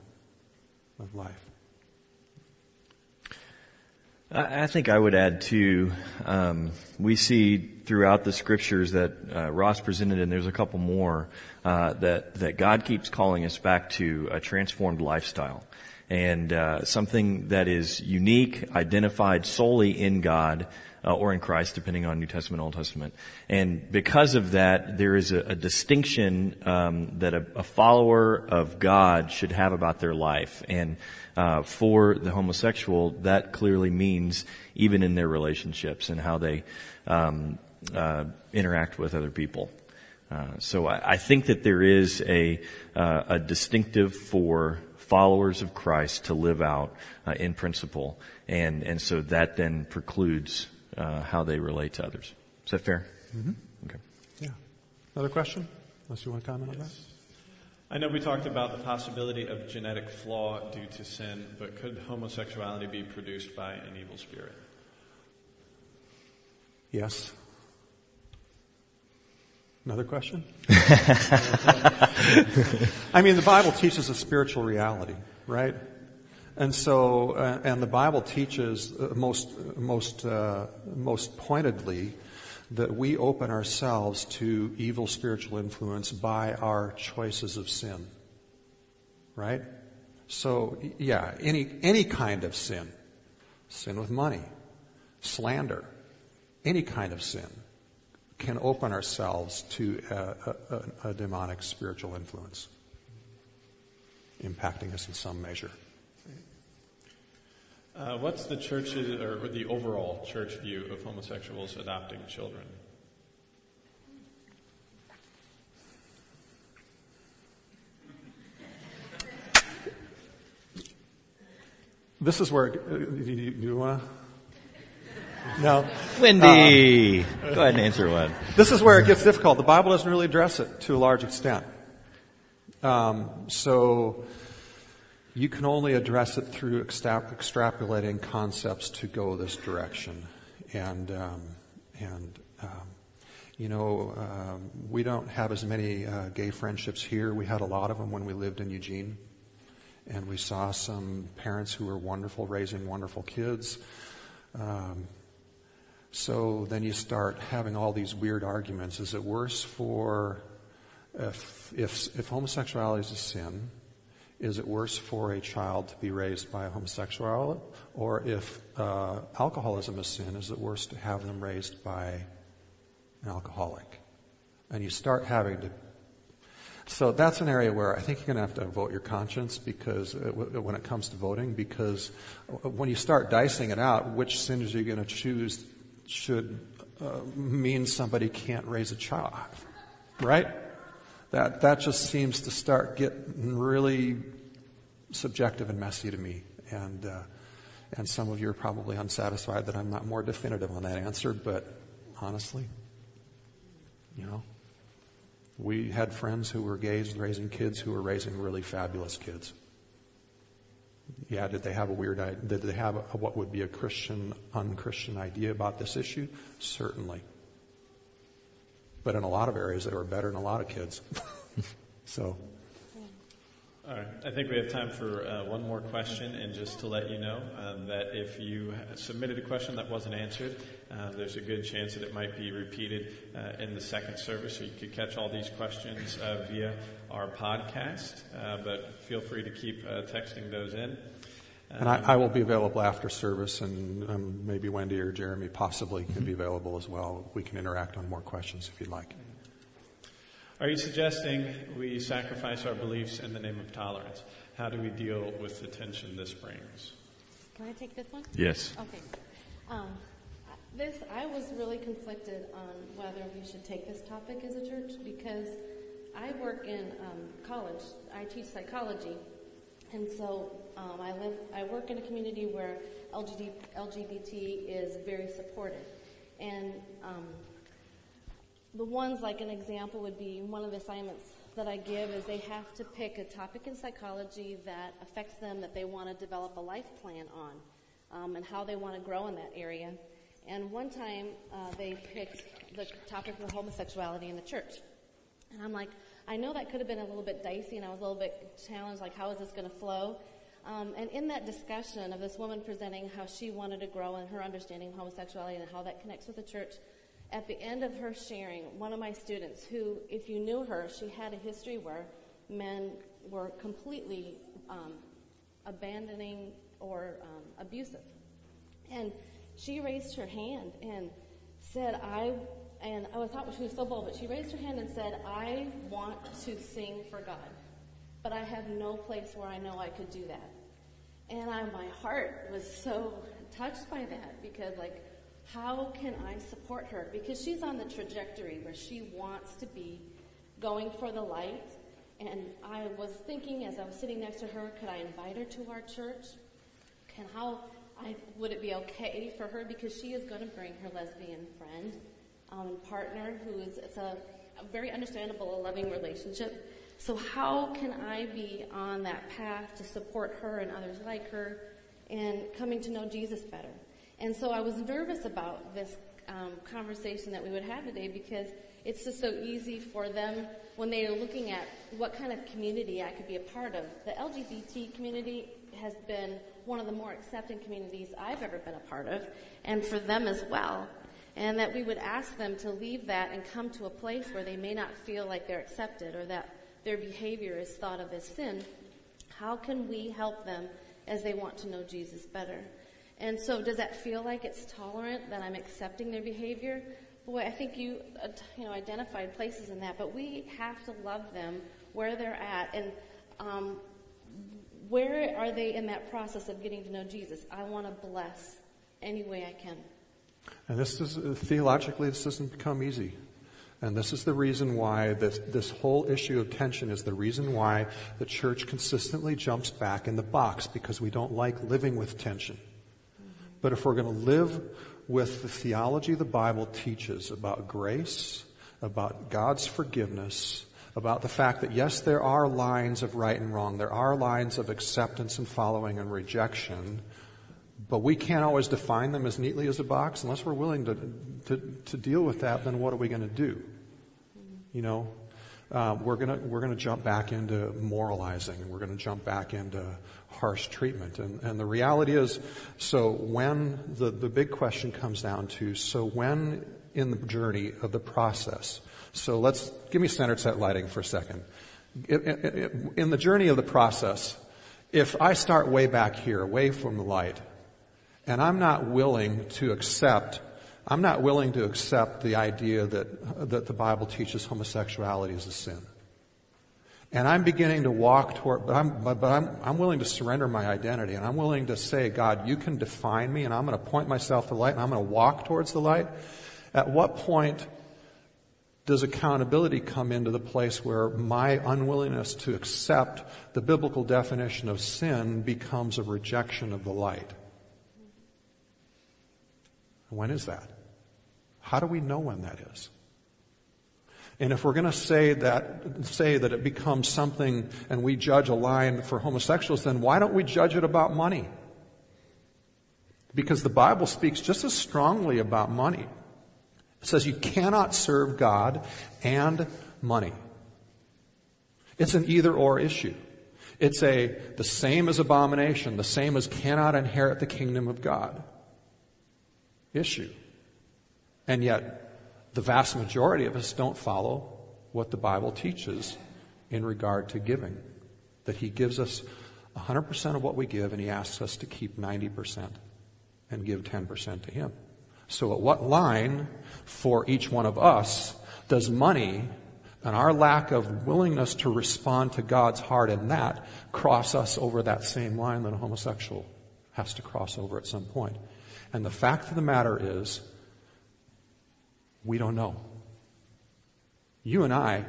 of life. I think I would add too. Um, we see throughout the scriptures that uh, Ross presented, and there's a couple more uh, that that God keeps calling us back to a transformed lifestyle and uh, something that is unique, identified solely in God, uh, or in Christ, depending on New Testament, Old Testament. And because of that, there is a, a distinction um, that a, a, follower of God should have about their life. And uh, for the homosexual, that clearly means even in their relationships and how they um, uh, interact with other people. Uh, so I, I, think that there is a, uh, a distinctive for followers of Christ to live out uh, in principle, and and so that then precludes uh, how they relate to others. Is that fair? Mm-hmm. Okay. Yeah. Another question? Unless you want to comment yes. on that. I know we talked about the possibility of genetic flaw due to sin, but could homosexuality be produced by an evil spirit? Yes. Another question? I mean, the Bible teaches a spiritual reality, right? And so, uh, and the Bible teaches uh, most, most, uh, most pointedly that we open ourselves to evil spiritual influence by our choices of sin. Right? So, yeah, any, any kind of sin. Sin with money. Slander. Any kind of sin can open ourselves to a, a, a demonic spiritual influence impacting us in some measure. Uh, what's the church's or the overall church view of homosexuals adopting children? This is where uh, you, you want to. No. Wendy! Uh, Go ahead and answer one. This is where it gets difficult. The Bible doesn't really address it to a large extent. Um, so you can only address it through extrapolating concepts to go this direction. And, um, and um, you know, um, we don't have as many uh, gay friendships here. We had a lot of them when we lived in Eugene. And we saw some parents who were wonderful, raising wonderful kids. Um, so then you start having all these weird arguments. Is it worse for if, if, if homosexuality is a sin? Is it worse for a child to be raised by a homosexual? Or if uh, alcoholism is sin, is it worse to have them raised by an alcoholic? And you start having to. So that's an area where I think you're going to have to vote your conscience because uh, when it comes to voting, because when you start dicing it out, which sins are you going to choose should uh, means somebody can't raise a child, right? That, that just seems to start getting really subjective and messy to me. And, uh, and some of you are probably unsatisfied that I'm not more definitive on that answer, but honestly, you know, we had friends who were gays raising kids who were raising really fabulous kids. Yeah, did they have a weird did they have a, what would be a Christian, unchristian idea about this issue? Certainly. But in a lot of areas, they were better than a lot of kids. so. All right. I think we have time for uh, one more question, and just to let you know um, that if you submitted a question that wasn't answered, uh, there's a good chance that it might be repeated uh, in the second service. So you could catch all these questions uh, via our podcast, uh, but feel free to keep uh, texting those in. And I, I, will be available after service, and um, maybe Wendy or Jeremy possibly can be available as well. We can interact on more questions if you'd like. Are you suggesting we sacrifice our beliefs in the name of tolerance? How do we deal with the tension this brings? Can I take this one? Yes. Okay. Um, this I was really conflicted on whether we should take this topic as a church because I work in um, college. I teach psychology, and so um, I live. I work in a community where LGBT, LGBT is very supported, and um, the ones, like an example, would be one of the assignments that I give is they have to pick a topic in psychology that affects them that they want to develop a life plan on um, and how they want to grow in that area. And one time uh, they picked the topic of homosexuality in the church. And I'm like, I know that could have been a little bit dicey, and I was a little bit challenged, like, how is this going to flow? Um, and in that discussion of this woman presenting how she wanted to grow in her understanding of homosexuality and how that connects with the church, at the end of her sharing, one of my students, who, if you knew her, she had a history where men were completely um, abandoning or um, abusive. And she raised her hand and said, I, and I was thought she was so bold, but she raised her hand and said, I want to sing for God, but I have no place where I know I could do that. And I, my heart was so touched by that because, like, how can I support her? Because she's on the trajectory where she wants to be going for the light. And I was thinking as I was sitting next to her, could I invite her to our church? Can how I, would it be okay for her because she is going to bring her lesbian friend um, partner who is it's a, a very understandable, loving relationship. So how can I be on that path to support her and others like her and coming to know Jesus better? And so I was nervous about this um, conversation that we would have today because it's just so easy for them when they are looking at what kind of community I could be a part of. The LGBT community has been one of the more accepting communities I've ever been a part of, and for them as well. And that we would ask them to leave that and come to a place where they may not feel like they're accepted or that their behavior is thought of as sin. How can we help them as they want to know Jesus better? And so does that feel like it's tolerant that I'm accepting their behavior? Boy, I think you, you know, identified places in that, but we have to love them where they're at and um, where are they in that process of getting to know Jesus? I want to bless any way I can. And this is, uh, theologically, this doesn't become easy. And this is the reason why this, this whole issue of tension is the reason why the church consistently jumps back in the box because we don't like living with tension. But if we're going to live with the theology the Bible teaches about grace, about God's forgiveness, about the fact that yes, there are lines of right and wrong, there are lines of acceptance and following and rejection, but we can't always define them as neatly as a box unless we're willing to, to, to deal with that, then what are we going to do? You know, uh, we're going we're gonna jump back into moralizing and we're to jump back into harsh treatment. And, and the reality is, so when the, the big question comes down to, so when in the journey of the process, so let's, give me standard set lighting for a second. In the journey of the process, if I start way back here, away from the light, and I'm not willing to accept, I'm not willing to accept the idea that, that the Bible teaches homosexuality is a sin. And I'm beginning to walk toward, but I'm, but, but I'm, I'm willing to surrender my identity and I'm willing to say, God, you can define me and I'm going to point myself to light and I'm going to walk towards the light. At what point does accountability come into the place where my unwillingness to accept the biblical definition of sin becomes a rejection of the light? When is that? How do we know when that is? And if we're going to say that, say that it becomes something and we judge a line for homosexuals, then why don't we judge it about money? Because the Bible speaks just as strongly about money. It says you cannot serve God and money. It's an either or issue. It's a, the same as abomination, the same as cannot inherit the kingdom of God issue. And yet, the vast majority of us don't follow what the Bible teaches in regard to giving. That He gives us 100% of what we give and He asks us to keep 90% and give 10% to Him. So at what line for each one of us does money and our lack of willingness to respond to God's heart in that cross us over that same line that a homosexual has to cross over at some point? And the fact of the matter is, we don't know. You and I,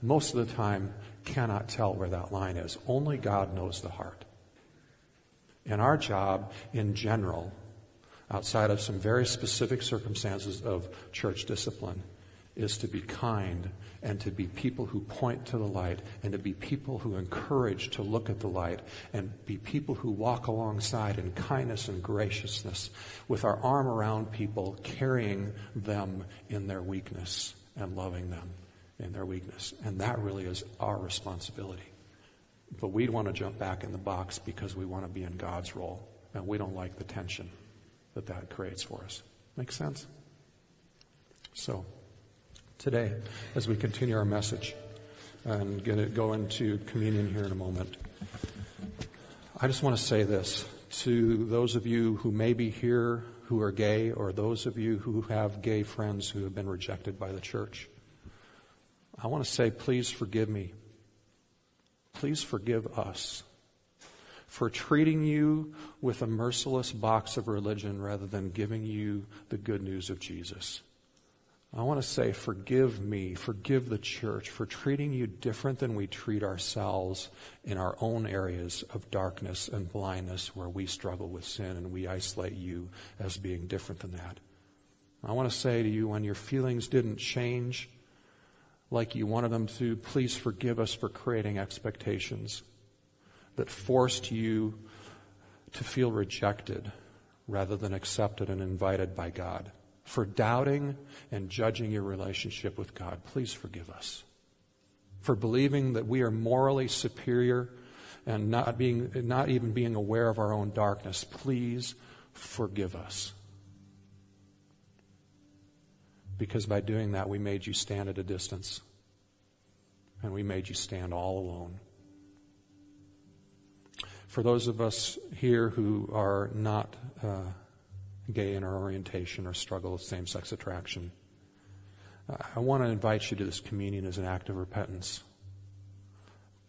most of the time, cannot tell where that line is. Only God knows the heart. And our job in general, outside of some very specific circumstances of church discipline, is to be kind and to be people who point to the light and to be people who encourage to look at the light and be people who walk alongside in kindness and graciousness with our arm around people, carrying them in their weakness and loving them in their weakness. And that really is our responsibility. But we want to jump back in the box because we want to be in God's role and we don't like the tension that that creates for us. Make sense? So, today as we continue our message and going to go into communion here in a moment. I just want to say this to those of you who may be here who are gay or those of you who have gay friends who have been rejected by the church. I want to say, please forgive me. Please forgive us for treating you with a merciless box of religion rather than giving you the good news of Jesus. I want to say, forgive me, forgive the church for treating you different than we treat ourselves in our own areas of darkness and blindness where we struggle with sin and we isolate you as being different than that. I want to say to you, when your feelings didn't change like you wanted them to, please forgive us for creating expectations that forced you to feel rejected rather than accepted and invited by God for doubting and judging your relationship with God. Please forgive us. For believing that we are morally superior and not being, not even being aware of our own darkness. Please forgive us. Because by doing that, we made you stand at a distance. And we made you stand all alone. For those of us here who are not uh, gay in our orientation or struggle with same sex attraction. I want to invite you to this communion as an act of repentance.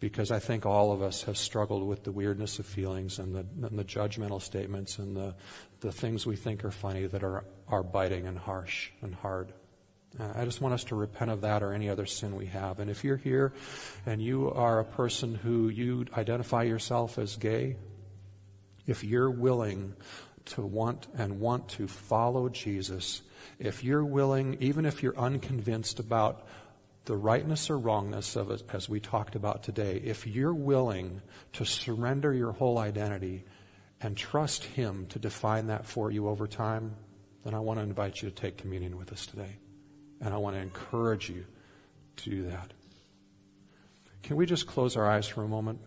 Because I think all of us have struggled with the weirdness of feelings and the, and the judgmental statements and the, the things we think are funny that are, are biting and harsh and hard. Uh, I just want us to repent of that or any other sin we have. And if you're here and you are a person who you identify yourself as gay, if you're willing to want and want to follow Jesus, if you're willing, even if you're unconvinced about the rightness or wrongness of it, as we talked about today, if you're willing to surrender your whole identity and trust Him to define that for you over time, then I want to invite you to take communion with us today. And I want to encourage you to do that. Can we just close our eyes for a moment?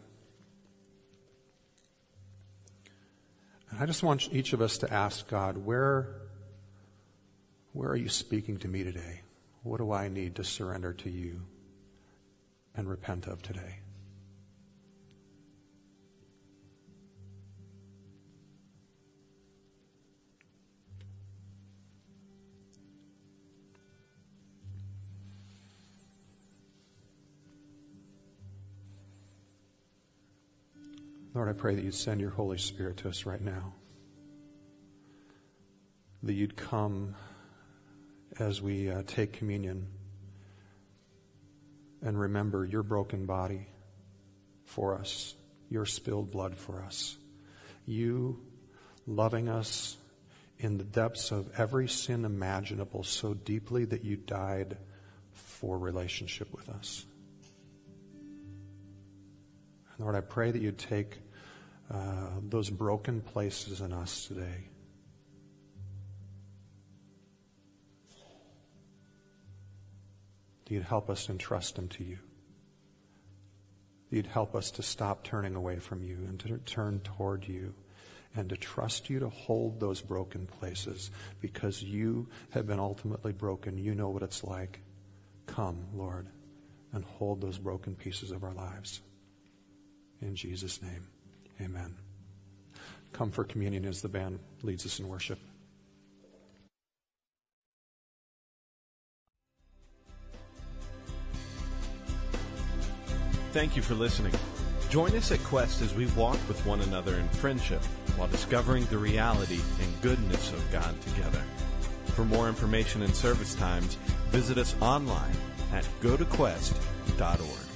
And I just want each of us to ask God, where, where are you speaking to me today? What do I need to surrender to you and repent of today? Lord, I pray that you'd send your Holy Spirit to us right now. That you'd come as we uh, take communion and remember your broken body for us, your spilled blood for us, you loving us in the depths of every sin imaginable so deeply that you died for relationship with us. Lord, I pray that you'd take uh, those broken places in us today. You'd help us entrust them to you. You'd help us to stop turning away from you and to turn toward you and to trust you to hold those broken places because you have been ultimately broken. You know what it's like. Come, Lord, and hold those broken pieces of our lives. In Jesus' name, amen. Come for communion as the band leads us in worship. Thank you for listening. Join us at Quest as we walk with one another in friendship while discovering the reality and goodness of God together. For more information and service times, visit us online at gotoquest.org.